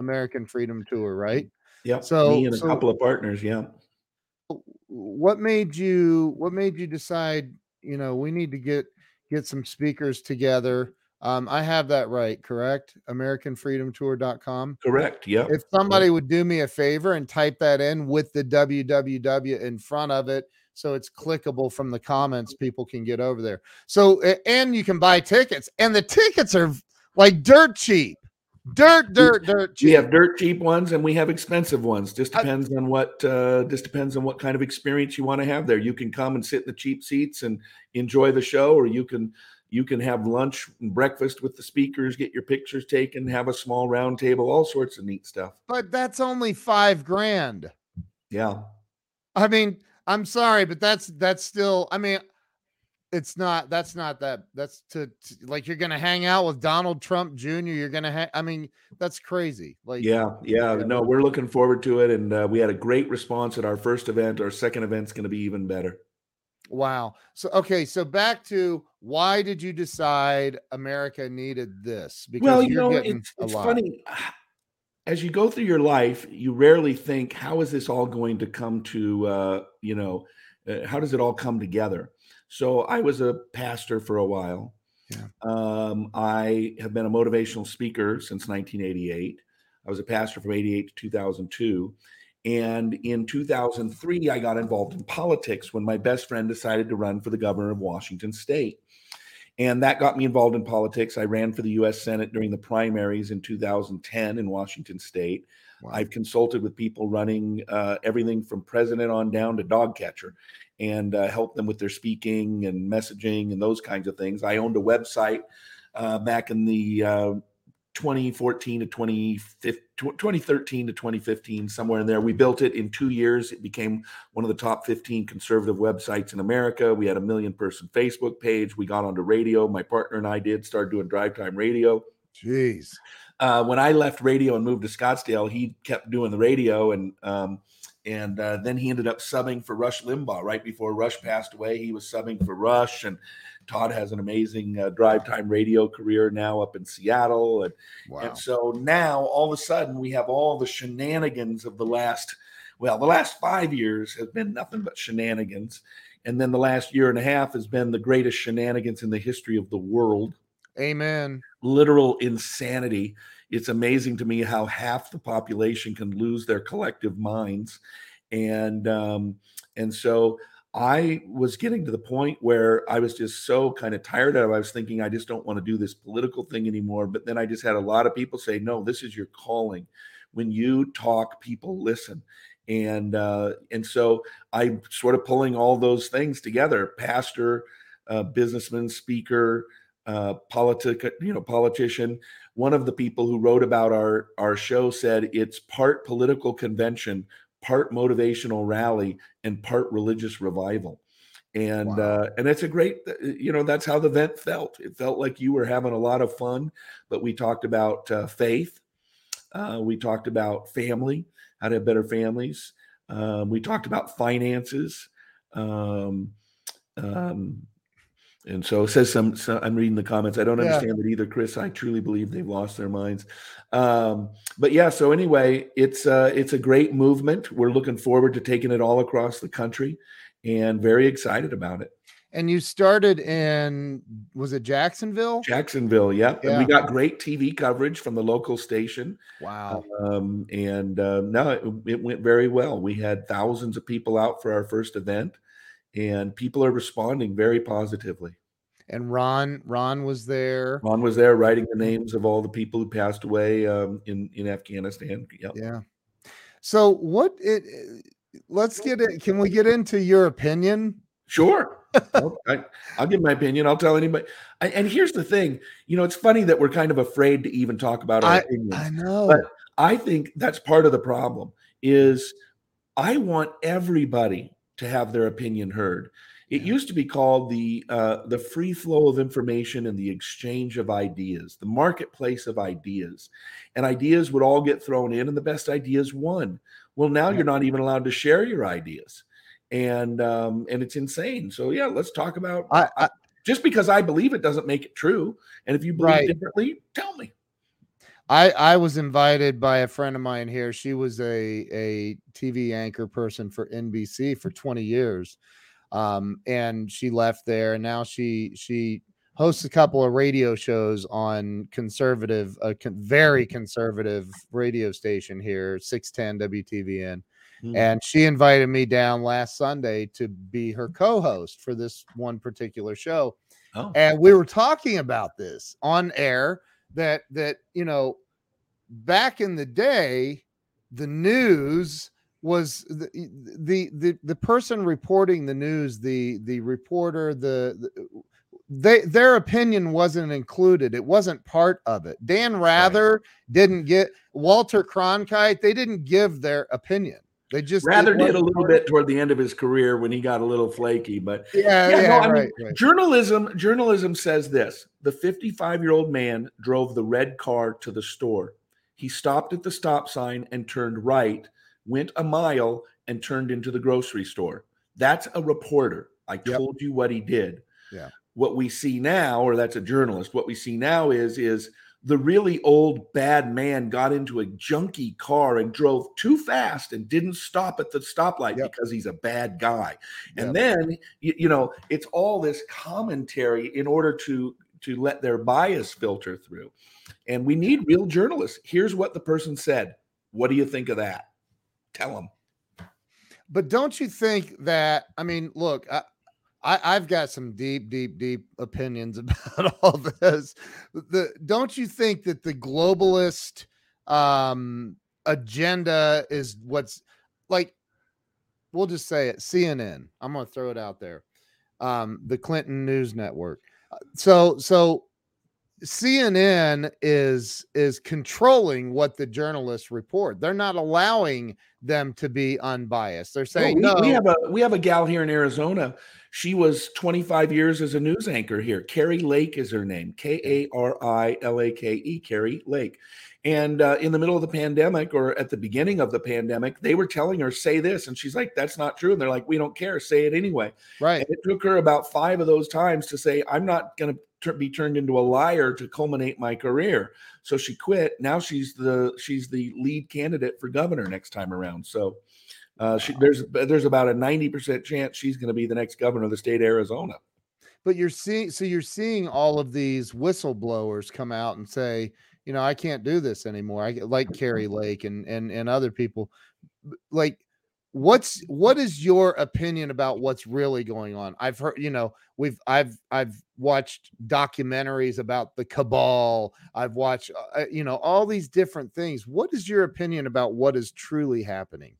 american freedom tour right Yep. So- me and a so- couple of partners. Yeah. what made you what made you decide you know we need to get get some speakers together um i have that right correct americanfreedomtour.com Correct. Yeah. if somebody would do me a favor and type that in with the www in front of it so it's clickable from the comments people can get over there so and you can buy tickets and the tickets are like dirt cheap dirt dirt dirt cheap we have dirt cheap ones and we have expensive ones. Just I- depends on what uh just depends on what kind of experience you want to have there. You can come and sit in the cheap seats and enjoy the show, or you can, You can have lunch and breakfast with the speakers, get your pictures taken, have a small round table, all sorts of neat stuff. But that's only five grand. Yeah. I mean, I'm sorry, but that's that's still. I mean, it's not. That's not that. That's to, to like you're gonna hang out with Donald Trump Jr. You're gonna. Ha- I mean, that's crazy. Like, yeah, yeah. No, we're looking forward to it, and uh, we had a great response at our first event. Our second event's going to be even better. Wow. So okay, so back to why did you decide America needed this? Because well, you know, it's, it's funny. As you go through your life, you rarely think, "How is this all going to come to?" Uh, you know, uh, how does it all come together? So I was a pastor for a while. Yeah. Um, I have been a motivational speaker since 1988. I was a pastor from 88 to 2002. And in 2003, I got involved in politics when my best friend decided to run for the governor of Washington state. And that got me involved in politics. I ran for the US Senate during the primaries in 2010 in Washington state. Wow. I've consulted with people running uh, everything from president on down to dog catcher and uh, helped them with their speaking and messaging and those kinds of things. I owned a website uh, back in the uh, 2014 to 2013 to 2015, somewhere in there. We built it in two years. It became one of the top 15 conservative websites in America. We had a million person Facebook page. We got onto radio. My partner and I did start doing drive time radio. Jeez. Uh, when I left radio and moved to Scottsdale, he kept doing the radio and um, and uh, then he ended up subbing for Rush Limbaugh right before Rush passed away. He was subbing for Rush and Todd has an amazing uh, drive time radio career now up in Seattle. And, wow. and so now all of a sudden we have all the shenanigans of the last, well, the last five years has been nothing but shenanigans. And then the last year and a half has been the greatest shenanigans in the history of the world. Amen. Literal insanity. It's amazing to me how half the population can lose their collective minds. And um, and so I was getting to the point where I was just so kind of tired of. I was thinking I just don't want to do this political thing anymore. But then I just had a lot of people say, "No, this is your calling. When you talk, people listen." And uh, and so I'm sort of pulling all those things together: pastor, uh, businessman, speaker, uh, politic, you know, politician. One of the people who wrote about our our show said it's part political convention, part motivational rally and part religious revival. And wow. uh, and it's a great uh, you know that's how the event felt. It felt like you were having a lot of fun but we talked about uh, faith. Uh, we talked about family how to have better families. Um, we talked about finances. Um, um, and so it says some, some, I'm reading the comments. I don't yeah. understand that either, Chris. I truly believe they've lost their minds. Um, but yeah, so anyway, it's uh, it's a great movement. We're looking forward to taking it all across the country, and very excited about it. And you started in was it Jacksonville? Jacksonville, yeah. yeah. And we got great TV coverage from the local station. Wow. Um, and uh, no, it, it went very well. We had thousands of people out for our first event and people are responding very positively. And Ron, Ron was there. Ron was there writing the names of all the people who passed away um, in in Afghanistan. Yep. Yeah. So what it? Let's get it. Can we get into your opinion? Sure. I'll, I, will give my opinion. I'll tell anybody. I, and here's the thing. You know, it's funny that we're kind of afraid to even talk about our I, opinions. I know. But I think that's part of the problem. Is I want everybody to have their opinion heard. It used to be called the uh, the free flow of information and the exchange of ideas, the marketplace of ideas, and ideas would all get thrown in, and the best ideas won. Well, now yeah. you're not even allowed to share your ideas, and um, and it's insane. So yeah, let's talk about. I, I, just because I believe it doesn't make it true, and if you believe right. differently, tell me. I I was invited by a friend of mine here. She was a a TV anchor person for NBC for 20 years. Um, and she left there and now she she hosts a couple of radio shows on conservative a con- very conservative radio station here 610 WTVN. Mm. And she invited me down last Sunday to be her co-host for this one particular show. Oh. And we were talking about this on air that that you know back in the day the news was the, the the the person reporting the news the the reporter the, the they their opinion wasn't included. It wasn't part of it. Dan Rather right. didn't get Walter Cronkite. They didn't give their opinion. They just rather did a little bit toward the end of his career when he got a little flaky. But yeah, yeah, yeah no, I right, mean, right. journalism journalism says this: the 55 year old man drove the red car to the store. He stopped at the stop sign and turned right, went a mile, and turned into the grocery store. That's a reporter. I told you what he did. Yeah. What we see now, or that's a journalist, what we see now is is the really old bad man got into a junky car and drove too fast and didn't stop at the stoplight yep. because he's a bad guy. And yep. then you, you, know, it's all this commentary in order to to let their bias filter through. And we need real journalists. Here's what the person said. What do you think of that? Tell them. But don't you think that I mean, look, I, I, have got some deep, deep, deep opinions about all this. The don't you think that the globalist um, agenda is what's like? We'll just say it. CNN. I'm going to throw it out there. Um, the Clinton News Network. Uh, so, so CNN is is controlling what the journalists report. They're not allowing them to be unbiased. They're saying no. We, no. we have a we have a gal here in Arizona she was 25 years as a news anchor here. Kari Lake is her name. K A R I L A K E. Kari Lake. And uh, in the middle of the pandemic or at the beginning of the pandemic, they were telling her, say this. And she's like, that's not true. And they're like, we don't care. Say it anyway. Right. And it took her about five of those times to say, I'm not going to be turned into a liar to culminate my career. So she quit. Now she's the she's the lead candidate for governor next time around. So uh, she, there's there's about a 90% chance she's going to be the next governor of the state of Arizona. But you're seeing so you're seeing all of these whistleblowers come out and say, you know, I can't do this anymore. I like Kari Lake and and and other people. Like, what's what is your opinion about what's really going on? I've heard, you know, we've I've I've watched documentaries about the cabal. I've watched, uh, you know, all these different things. What is your opinion about what is truly happening?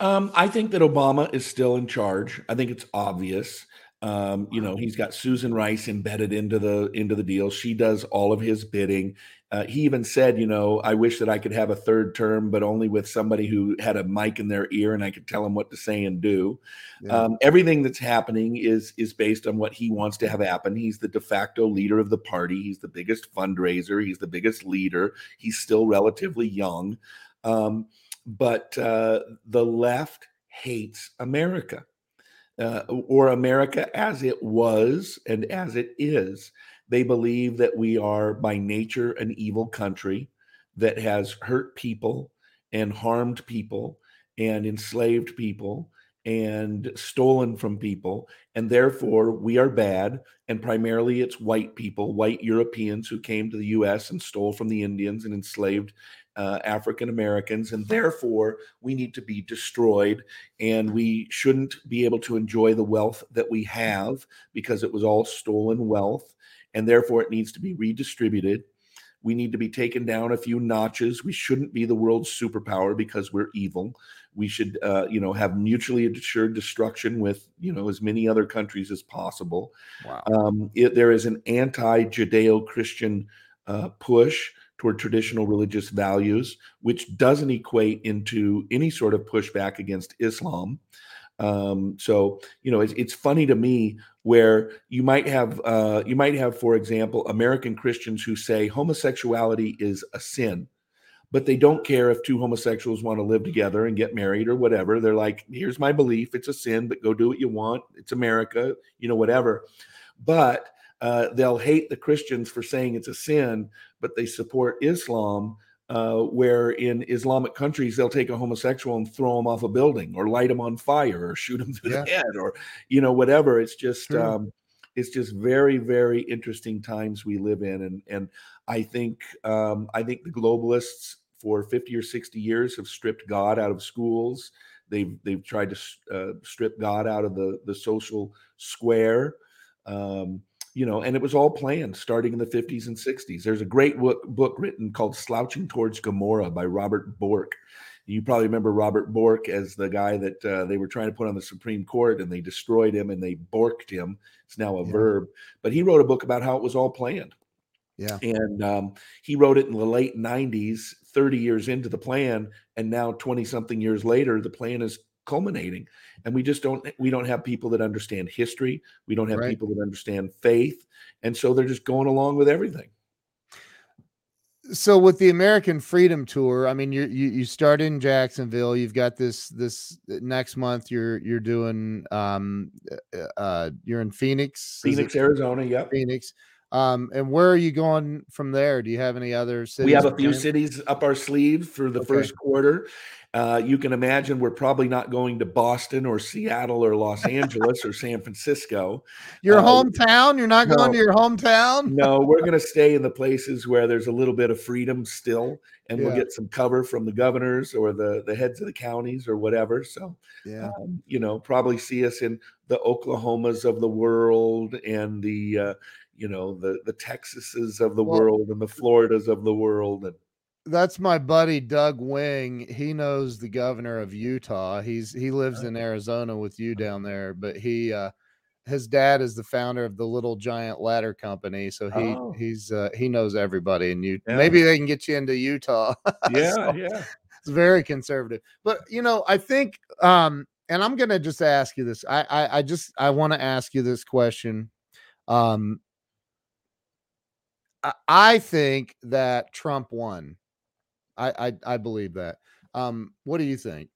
Um, I think that Obama is still in charge. I think it's obvious. Um, you know, he's got Susan Rice embedded into the into the deal. She does all of his bidding. Uh, he even said, you know, I wish that I could have a third term, but only with somebody who had a mic in their ear and I could tell them what to say and do. Yeah. Um, everything that's happening is is based on what he wants to have happen. He's the de facto leader of the party. He's the biggest fundraiser. He's the biggest leader. He's still relatively young. Um, but uh, the left hates America uh, or America as it was and as it is. They believe that we are by nature an evil country that has hurt people and harmed people and enslaved people and stolen from people. And therefore, we are bad. And primarily, it's white people, white Europeans who came to the US and stole from the Indians and enslaved uh, African Americans, and therefore we need to be destroyed, and we shouldn't be able to enjoy the wealth that we have because it was all stolen wealth, and therefore it needs to be redistributed. We need to be taken down a few notches. We shouldn't be the world's superpower because we're evil. We should, uh, you know, have mutually assured destruction with, you know, as many other countries as possible. Wow. Um, it, there is an anti-Judeo-Christian uh, push toward traditional religious values, which doesn't equate into any sort of pushback against Islam. Um, so you know, it's, it's funny to me where you might have uh, you might have, for example, American Christians who say homosexuality is a sin, but they don't care if two homosexuals want to live together and get married or whatever. They're like, here's my belief, it's a sin, but go do what you want. It's America, you know, whatever. But uh, they'll hate the Christians for saying it's a sin, but they support Islam. Uh, where in Islamic countries they'll take a homosexual and throw him off a building, or light him on fire, or shoot him through yeah. the head, or you know whatever. It's just um, it's just very very interesting times we live in, and and I think um, I think the globalists for 50 or 60 years have stripped God out of schools. They've they've tried to uh, strip God out of the the social square. Um, you know, and it was all planned starting in the 50s and 60s. There's a great book, book written called Slouching Towards Gomorrah by Robert Bork. You probably remember Robert Bork as the guy that uh, they were trying to put on the Supreme Court and they destroyed him and they borked him. It's now a yeah. verb. But he wrote a book about how it was all planned. Yeah. And um, he wrote it in the late 90s, 30 years into the plan. And now, 20 something years later, the plan is culminating. And we just don't, we don't have people that understand history. We don't have right. people that understand faith. And so they're just going along with everything so with the American Freedom Tour, I mean, you you you start in Jacksonville. You've got this this uh, next month. You're you're doing um uh, uh you're in Phoenix, Phoenix, Arizona. Yep, Phoenix. Um, and where are you going from there? Do you have any other cities? We have a few cities up our sleeve for the okay. first quarter. Uh, you can imagine we're probably not going to Boston or Seattle or Los Angeles or San Francisco. Your uh, hometown? You're not no, going to your hometown? no, we're going to stay in the places where there's a little bit of freedom still, and yeah. we'll get some cover from the governors or the the heads of the counties or whatever. So, yeah, um, you know, probably see us in the Oklahomas of the world and the uh, you know the the Texases of the well, world and the Floridas of the world and that's my buddy Doug Wing. He knows the governor of Utah. He's he lives in Arizona with you down there, but he uh his dad is the founder of the Little Giant Ladder Company, so he oh. he's uh, he knows everybody in Utah. Yeah. Maybe they can get you into Utah. yeah, so yeah. It's very conservative. But you know, I think um and I'm gonna just ask you this. I I, I just I want to ask you this question. Um I think that Trump won. I I, I believe that. Um, what do you think?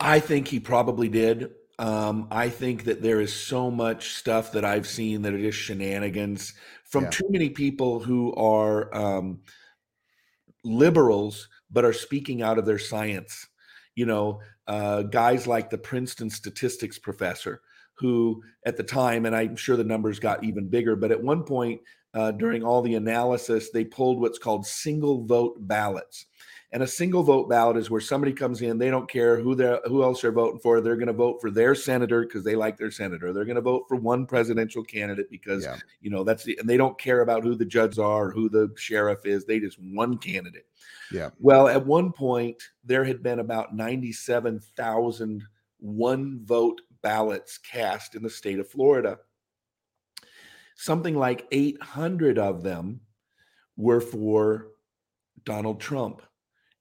I think he probably did. Um, I think that there is so much stuff that I've seen that are just shenanigans from yeah. too many people who are um, liberals but are speaking out of their science. You know, uh, guys like the Princeton statistics professor, who at the time, and I'm sure the numbers got even bigger, but at one point uh, during all the analysis, they pulled what's called single vote ballots. And a single vote ballot is where somebody comes in, they don't care who they who else they're voting for. They're going to vote for their senator because they like their senator. They're going to vote for one presidential candidate because yeah. you know that's the and they don't care about who the judges are or who the sheriff is. They just one candidate. Yeah. Well, at one point there had been about 97,000 one vote ballots cast in the state of Florida something like 800 of them were for Donald Trump,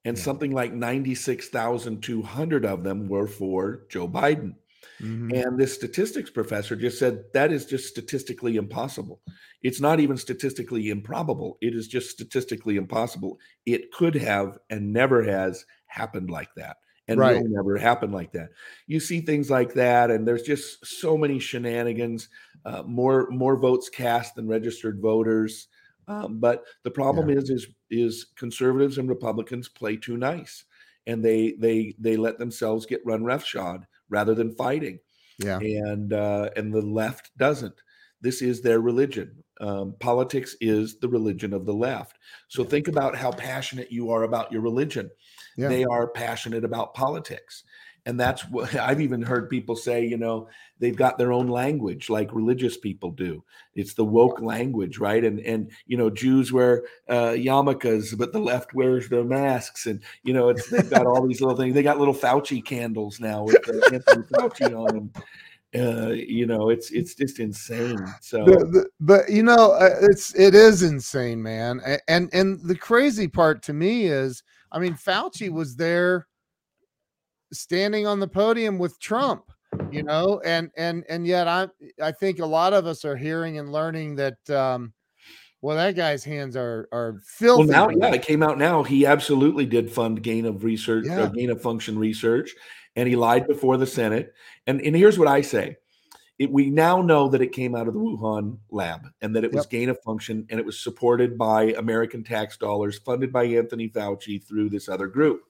and yeah. something like 96,200 of them were for Joe Biden. Mm-hmm. And this statistics professor just said that is just statistically impossible. It's not even statistically improbable. It is just statistically impossible. It could have and never has happened like that and right. will never happen like that. You see things like that, and there's just so many shenanigans. Uh, more more votes cast than registered voters. Um, but the problem yeah. is is is conservatives and Republicans play too nice, and they they they let themselves get run roughshod rather than fighting. Yeah, and uh, and the left doesn't. This is their religion. Um, politics is the religion of the left. So think about how passionate you are about your religion yeah. they are passionate about politics and that's what i've even heard people say you know they've got their own language like religious people do. It's the woke language right? And and you know jews wear uh, yarmulkes but the left wears their masks. And you know it's they've got all these little things. They got little fauci candles now with uh, anthony fauci on them uh, you know it's it's just insane. So the, the, but you know uh, it's it is insane man. And and the crazy part to me is I mean, Fauci was there standing on the podium with Trump, you know, and and and yet I I think a lot of us are hearing and learning that um well that guy's hands are are filthy. Well, now yeah, it came out now. He absolutely did fund gain of research, yeah. uh, gain of function research, and he lied before the Senate. And and here's what I say. It, we now know that it came out of the Wuhan lab and that it was yep. gain of function and it was supported by American tax dollars, funded by Anthony Fauci through this other group.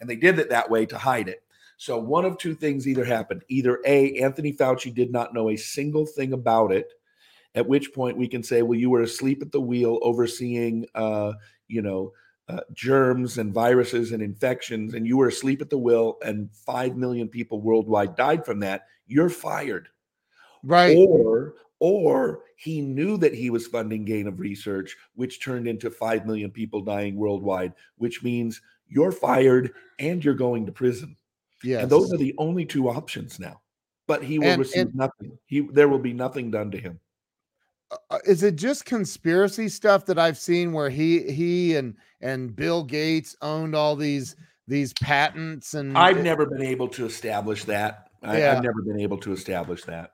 And they did it that way to hide it. So one of two things either happened. Either A, Anthony Fauci did not know a single thing about it, at which point we can say, well, you were asleep at the wheel overseeing, uh, you know, uh, germs and viruses and infections, and you were asleep at the wheel, and 5 million people worldwide died from that. You're fired right or or he knew that he was funding gain of research which turned into 5 million people dying worldwide which means you're fired and you're going to prison. Yeah. And those are the only two options now. But he will And- receive and- nothing. He there will be nothing done to him. uh, is it just conspiracy stuff that I've seen where he he and and Bill Gates owned all these these patents and I've never been able to establish that. I, Yeah. I've never been able to establish that.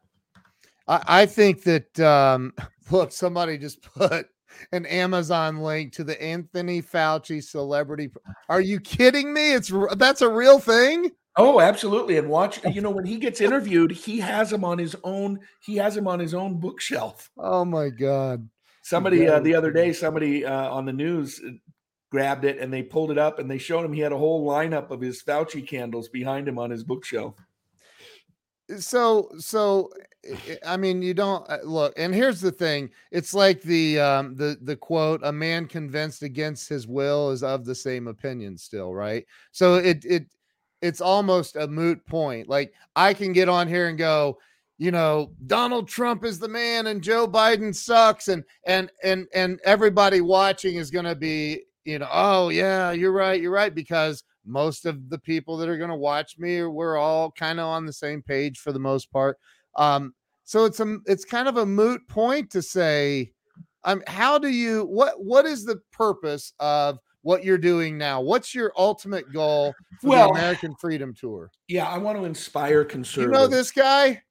I, I think that um look somebody just put an Amazon link to the Anthony Fauci celebrity. Are you kidding me? It's that's a real thing. Oh, absolutely. And watch, you know, when he gets interviewed, he has him on his own, he has him on his own bookshelf. Oh my god. Somebody uh, the other day, somebody uh, on the news uh, grabbed it and they pulled it up and they showed him he had a whole lineup of his Fauci candles behind him on his bookshelf. so so I- mean you don't uh, look and here's the thing it's like the um the the quote a man convinced against his will is of the same opinion still right? So it it it's almost a moot point like I can get on here and go you know Donald Trump is the man and Joe Biden sucks and and and and everybody watching is going to be you know oh yeah you're right you're right because most of the people that are going to watch me we're all kind of on the same page for the most part um so it's a it's kind of a moot point to say um how do you what what is the purpose of what you're doing now what's your ultimate goal for Well- the american freedom tour Yeah, I want to inspire concern. you know this guy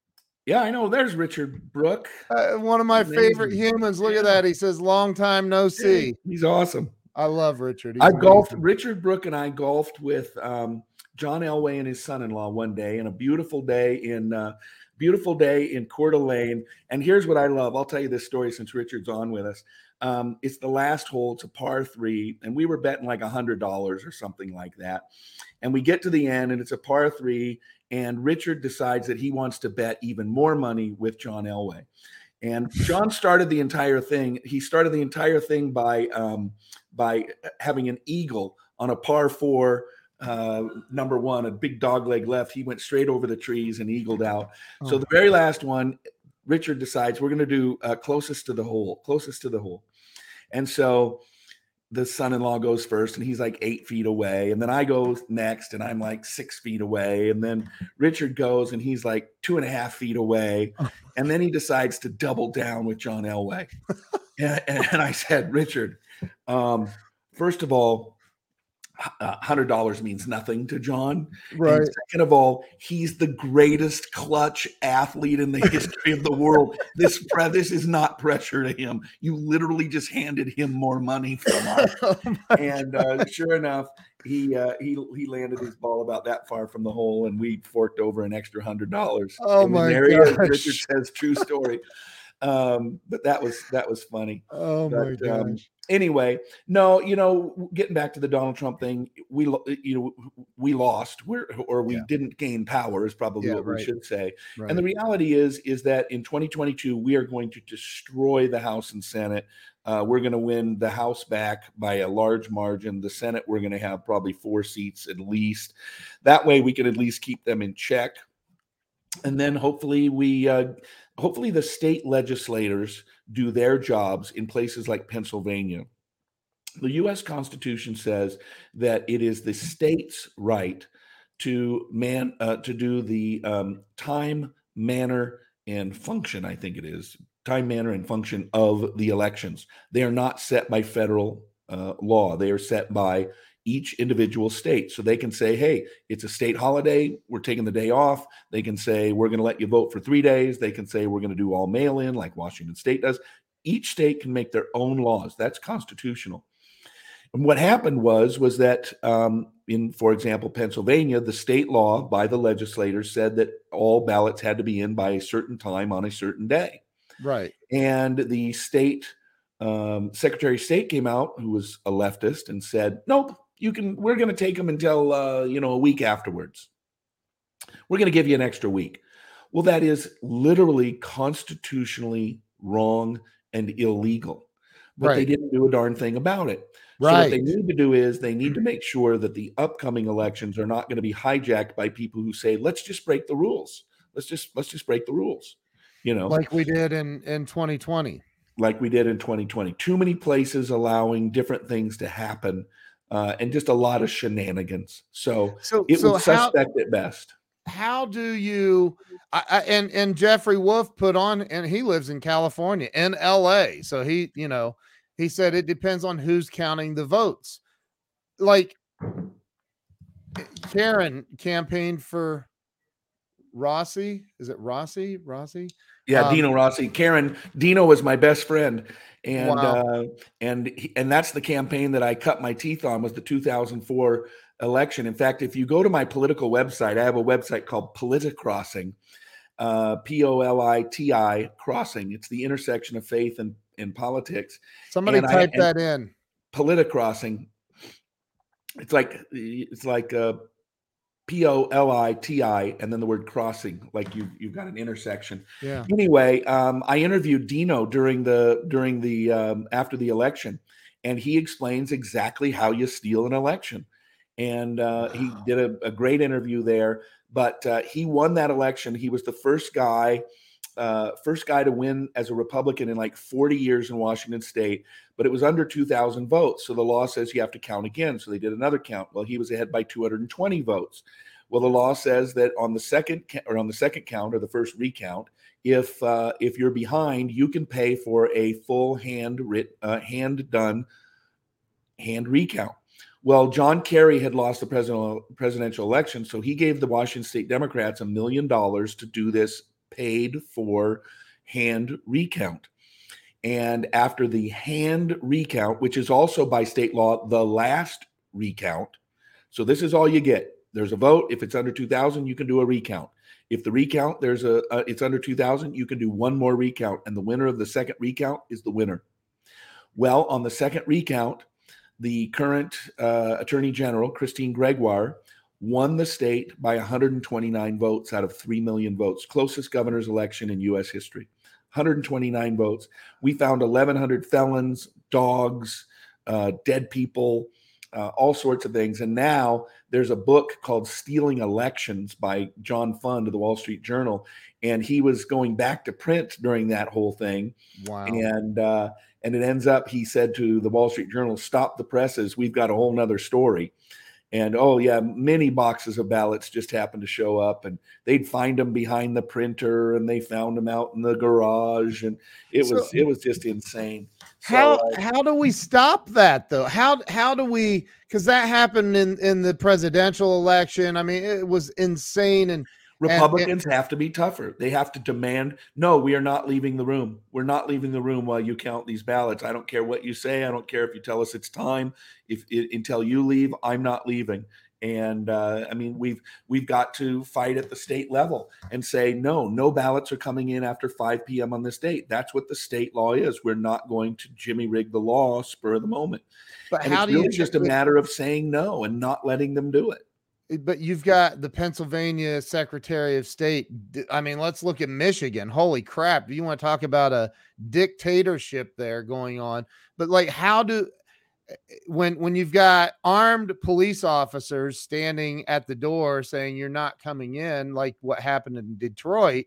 Yeah, I know. There's Richard Brook. uh, one of my favorite humans look Yeah. at that he says long time no see He's awesome. i love richard He's I golfed. amazing. Richard Brook and I golfed with um, John Elway and his son-in-law one day, and a beautiful day in uh, beautiful day in Coeur d'Alene. And here's what I love. I'll tell you this story since Richard's on with us. Um, it's the last hole. It's a par three, and we were betting like a hundred dollars or something like that. And we get to the end, and it's a par three. And Richard decides that he wants to bet even more money with John Elway. And John started the entire thing. He started the entire thing by um, by having an eagle on a par four, uh, number one, a big dog leg left. He went straight over the trees and eagled out. So Oh. the very last one, Richard decides we're going to do uh, closest to the hole, closest to the hole. And so the son-in-law goes first and he's like eight feet away and then i go next and i'm like six feet away and then richard goes and he's like two and a half feet away and then he decides to double down with john elway and, and i said richard um, first of all hundred dollars means nothing to John. right And second of all, he's the greatest clutch athlete in the history of the world. This pre- this is not pressure to him. You literally just handed him more money from us. Oh and uh, sure enough, he uh, he he landed his ball about that far from the hole, and we forked over an extra hundred dollars. Oh And my there he is. gosh. Richard says true story. um, but that was that was funny oh my but, um, gosh anyway, no, you know, getting back to the Donald Trump thing, we you know we lost, we're, or we Yeah. didn't gain power is probably Yeah, what right. we should say. right. And the reality is is that in 2022 we are going to destroy the House and Senate. Uh, we're going to win the House back by a large margin. The Senate we're going to have probably four seats at least. That way we can at least keep them in check. And then hopefully we uh, hopefully the state legislators do their jobs in places like Pennsylvania. The US Constitution says that it is the state's right to man uh, to do the um, time, manner, and function. I think it is time, manner, and function of the elections. They are not set by federal uh, law. They are set by each individual state. So they can say, "Hey, it's a state holiday. We're taking the day off." They can say, "We're going to let you vote for three days." They can say, "We're going to do all mail-in, like Washington State does." Each state can make their own laws. That's constitutional. And what happened was was that um, in, for example, Pennsylvania, the state law by the legislators said that all ballots had to be in by a certain time on a certain day. right And the state um, secretary of state came out, who was a leftist, and said, "Nope, you can. We're going to take them until uh, you know a week afterwards. We're going to give you an extra week." Well, that is literally constitutionally wrong and illegal. But they didn't do a darn thing about it. right. So what they need to do is they need to make sure that the upcoming elections are not going to be hijacked by people who say, "Let's just break the rules. Let's just let's just break the rules." You know, like we did in in 2020 like we did in 2020. Too many places allowing different things to happen uh, and just a lot of shenanigans. So, So, it so was how suspect at best. how do you? I, I, and and Jeffrey Wolf put on, and he lives in California, in L.A. So he, you know, he said it depends on who's counting the votes. Like Karen campaigned for Rossi. Is it Rossi? Rossi? Yeah, Um, Dino Rossi. Karen Dino was my best friend, and Wow. uh, and and that's the campaign that I cut my teeth on was the 2004 election. In fact, if you go to my political website, I have a website called Politicrossing, uh, P O L I T I Crossing. It's the intersection of faith and and politics. Somebody And type and- that in. Politicrossing. It's like it's like uh, P O L I T I, and then the word crossing, like you you've got an intersection. Yeah. Anyway, um, I interviewed Dino during the during the um, after the election, and he explains exactly how you steal an election. And uh, he did a, a great interview there. But uh, he won that election. He was the first guy, uh, first guy to win as a Republican in like 40 years in Washington State. But it was under 2,000 votes, so the law says you have to count again. So they did another count. Well, he was ahead by 220 votes. Well, the law says that on the second or on the second count or the first recount, if uh, if you're behind, you can pay for a full hand writ uh, hand done hand recount. Well, John Kerry had lost the presidential presidential election, so he gave the Washington State Democrats a million dollars to do this paid for hand recount. And after the hand recount, which is also by state law the last recount, so this is all you get. There's a vote. If it's under 2,000, you can do a recount. If the recount there's a uh, it's under 2,000, you can do one more recount, and the winner of the second recount is the winner. Well, on the second recount, the current uh, Attorney General Christine Gregoire won the state by 129 votes out of 3 million votes, closest governor's election in U.S. history. 129 votes. We found 1,100 felons, dogs, uh, dead people, uh, all sorts of things. And now there's a book called Stealing Elections by John Fund of the Wall Street Journal. And he was going back to print during that whole thing. Wow. And uh, and it ends up, he said to the Wall Street Journal, stop the presses. We've got a whole nother story. And oh, yeah, many boxes of ballots just happened to show up and they'd find them behind the printer and they found them out in the garage. And it So- was, it was just insane. So, how uh, how do we stop that though? How how do we because that happened in in the presidential election. I mean, it was insane and Republicans have to be tougher. They have to demand, no, we are not leaving the room. We're not leaving the room while you count these ballots. I don't care what you say. I don't care if you tell us it's time. If it, until you leave, I'm not leaving. And uh, I mean, we've we've got to fight at the state level and say, no, no ballots are coming in after 5 p.m. on this date. That's what the state law is. We're not going to jimmy rig the law spur of the moment. but And how it's do really you just a matter of saying no and not letting them do it. But you've got the Pennsylvania Secretary of State. I mean, let's look at Michigan. Holy crap. Do you want to talk about a dictatorship there going on? But like how do eh, when when you've got armed police officers standing at the door saying you're not coming in like what happened in Detroit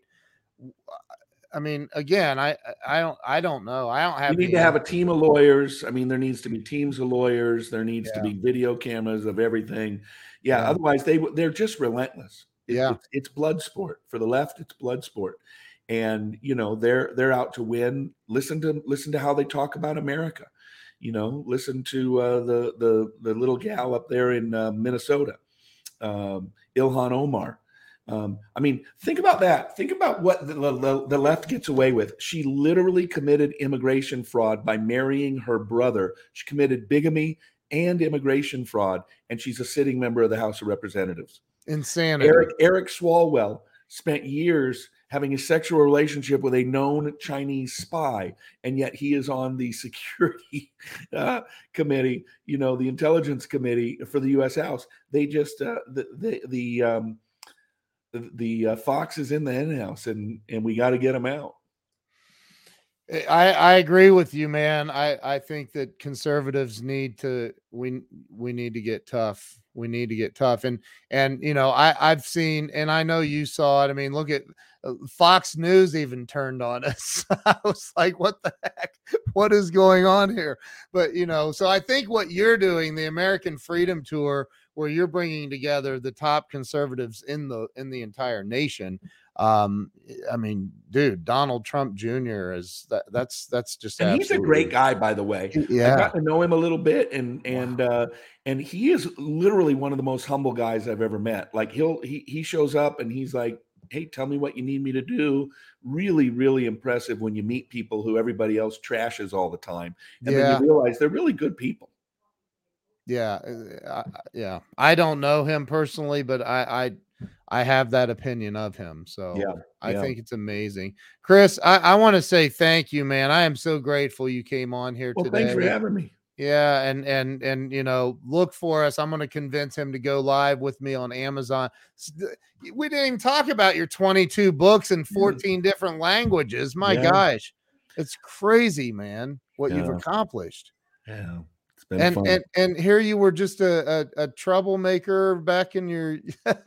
I mean again I I don't I don't know I don't have You need to have a team of lawyers. I mean, there needs to be teams of lawyers. There needs to be video cameras of everything. Yeah. Yeah. Otherwise, they they're just relentless. It- Yeah. It's, it's blood sport for the left. It's blood sport, and you know they're they're out to win. Listen to listen to how they talk about America. You know, listen to uh, the the the little gal up there in uh, Minnesota, um, Ilhan Omar. Um, I mean, think about that. Think about what the, the, the left gets away with. She literally committed immigration fraud by marrying her brother. She committed bigamy and immigration fraud, and she's a sitting member of the House of Representatives. insanity Eric Eric Swalwell spent years having a sexual relationship with a known Chinese spy, and yet he is on the security uh, committee, you know, the intelligence committee for the U.S. House. They just uh, the the the um, the, uh, fox is in the hen house, and and we got to get him out. I, I agree with you, man. I, I think that conservatives need to we we need to get tough. We need to get tough. And and you know, I I've seen and I know you saw it. I mean, look at uh, Fox News even turned on us. I was like, what the heck? what is going on here? But you know, so I think what you're doing, the American Freedom Tour, where you're bringing together the top conservatives in the in the entire nation. Um, I mean, dude, Donald Trump Jr. is that that's that's just and he's a great guy, by the way. Yeah, I got to know him a little bit, and and wow. uh, and he is literally one of the most humble guys I've ever met. Like he'll he he shows up and he's like, "Hey, tell me what you need me to do." Really, really impressive when you meet people who everybody else trashes all the time, and yeah. then you realize they're really good people. Yeah, uh, yeah. I don't know him personally, but I I I have that opinion of him. So yeah, I yeah. think it's amazing. Chris, I, I want to say thank you, man. I am so grateful you came on here well, today. Thanks for having me. Yeah, and and and you know, look for us. I'm going to convince him to go live with me on Amazon. We didn't even talk about your 22 books in 14 different languages. My yeah. gosh, it's crazy, man, what yeah. you've accomplished. Yeah and fun. and and here you were just a, a, a troublemaker back in your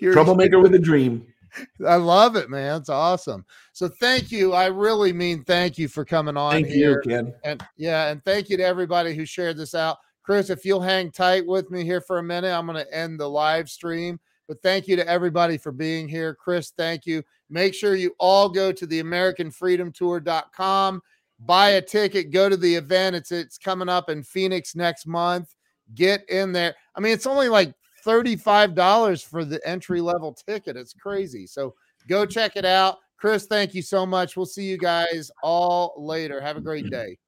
your troublemaker with a dream. I love it, man. It's awesome. So thank you. I really mean thank you for coming on thank here. You, Ken. And yeah, and thank you to everybody who shared this out. Chris, if you'll hang tight with me here for a minute, I'm going to end the live stream. But thank you to everybody for being here. Chris, thank you. Make sure you all go to the AmericanFreedomTour.com buy a ticket, go to the event. It's it's coming up in Phoenix next month. Get in there. I mean, it's only like $35 for the entry level ticket. It's crazy. So go check it out. Chris, thank you so much. We'll see you guys all later. Have a great mm-hmm. day.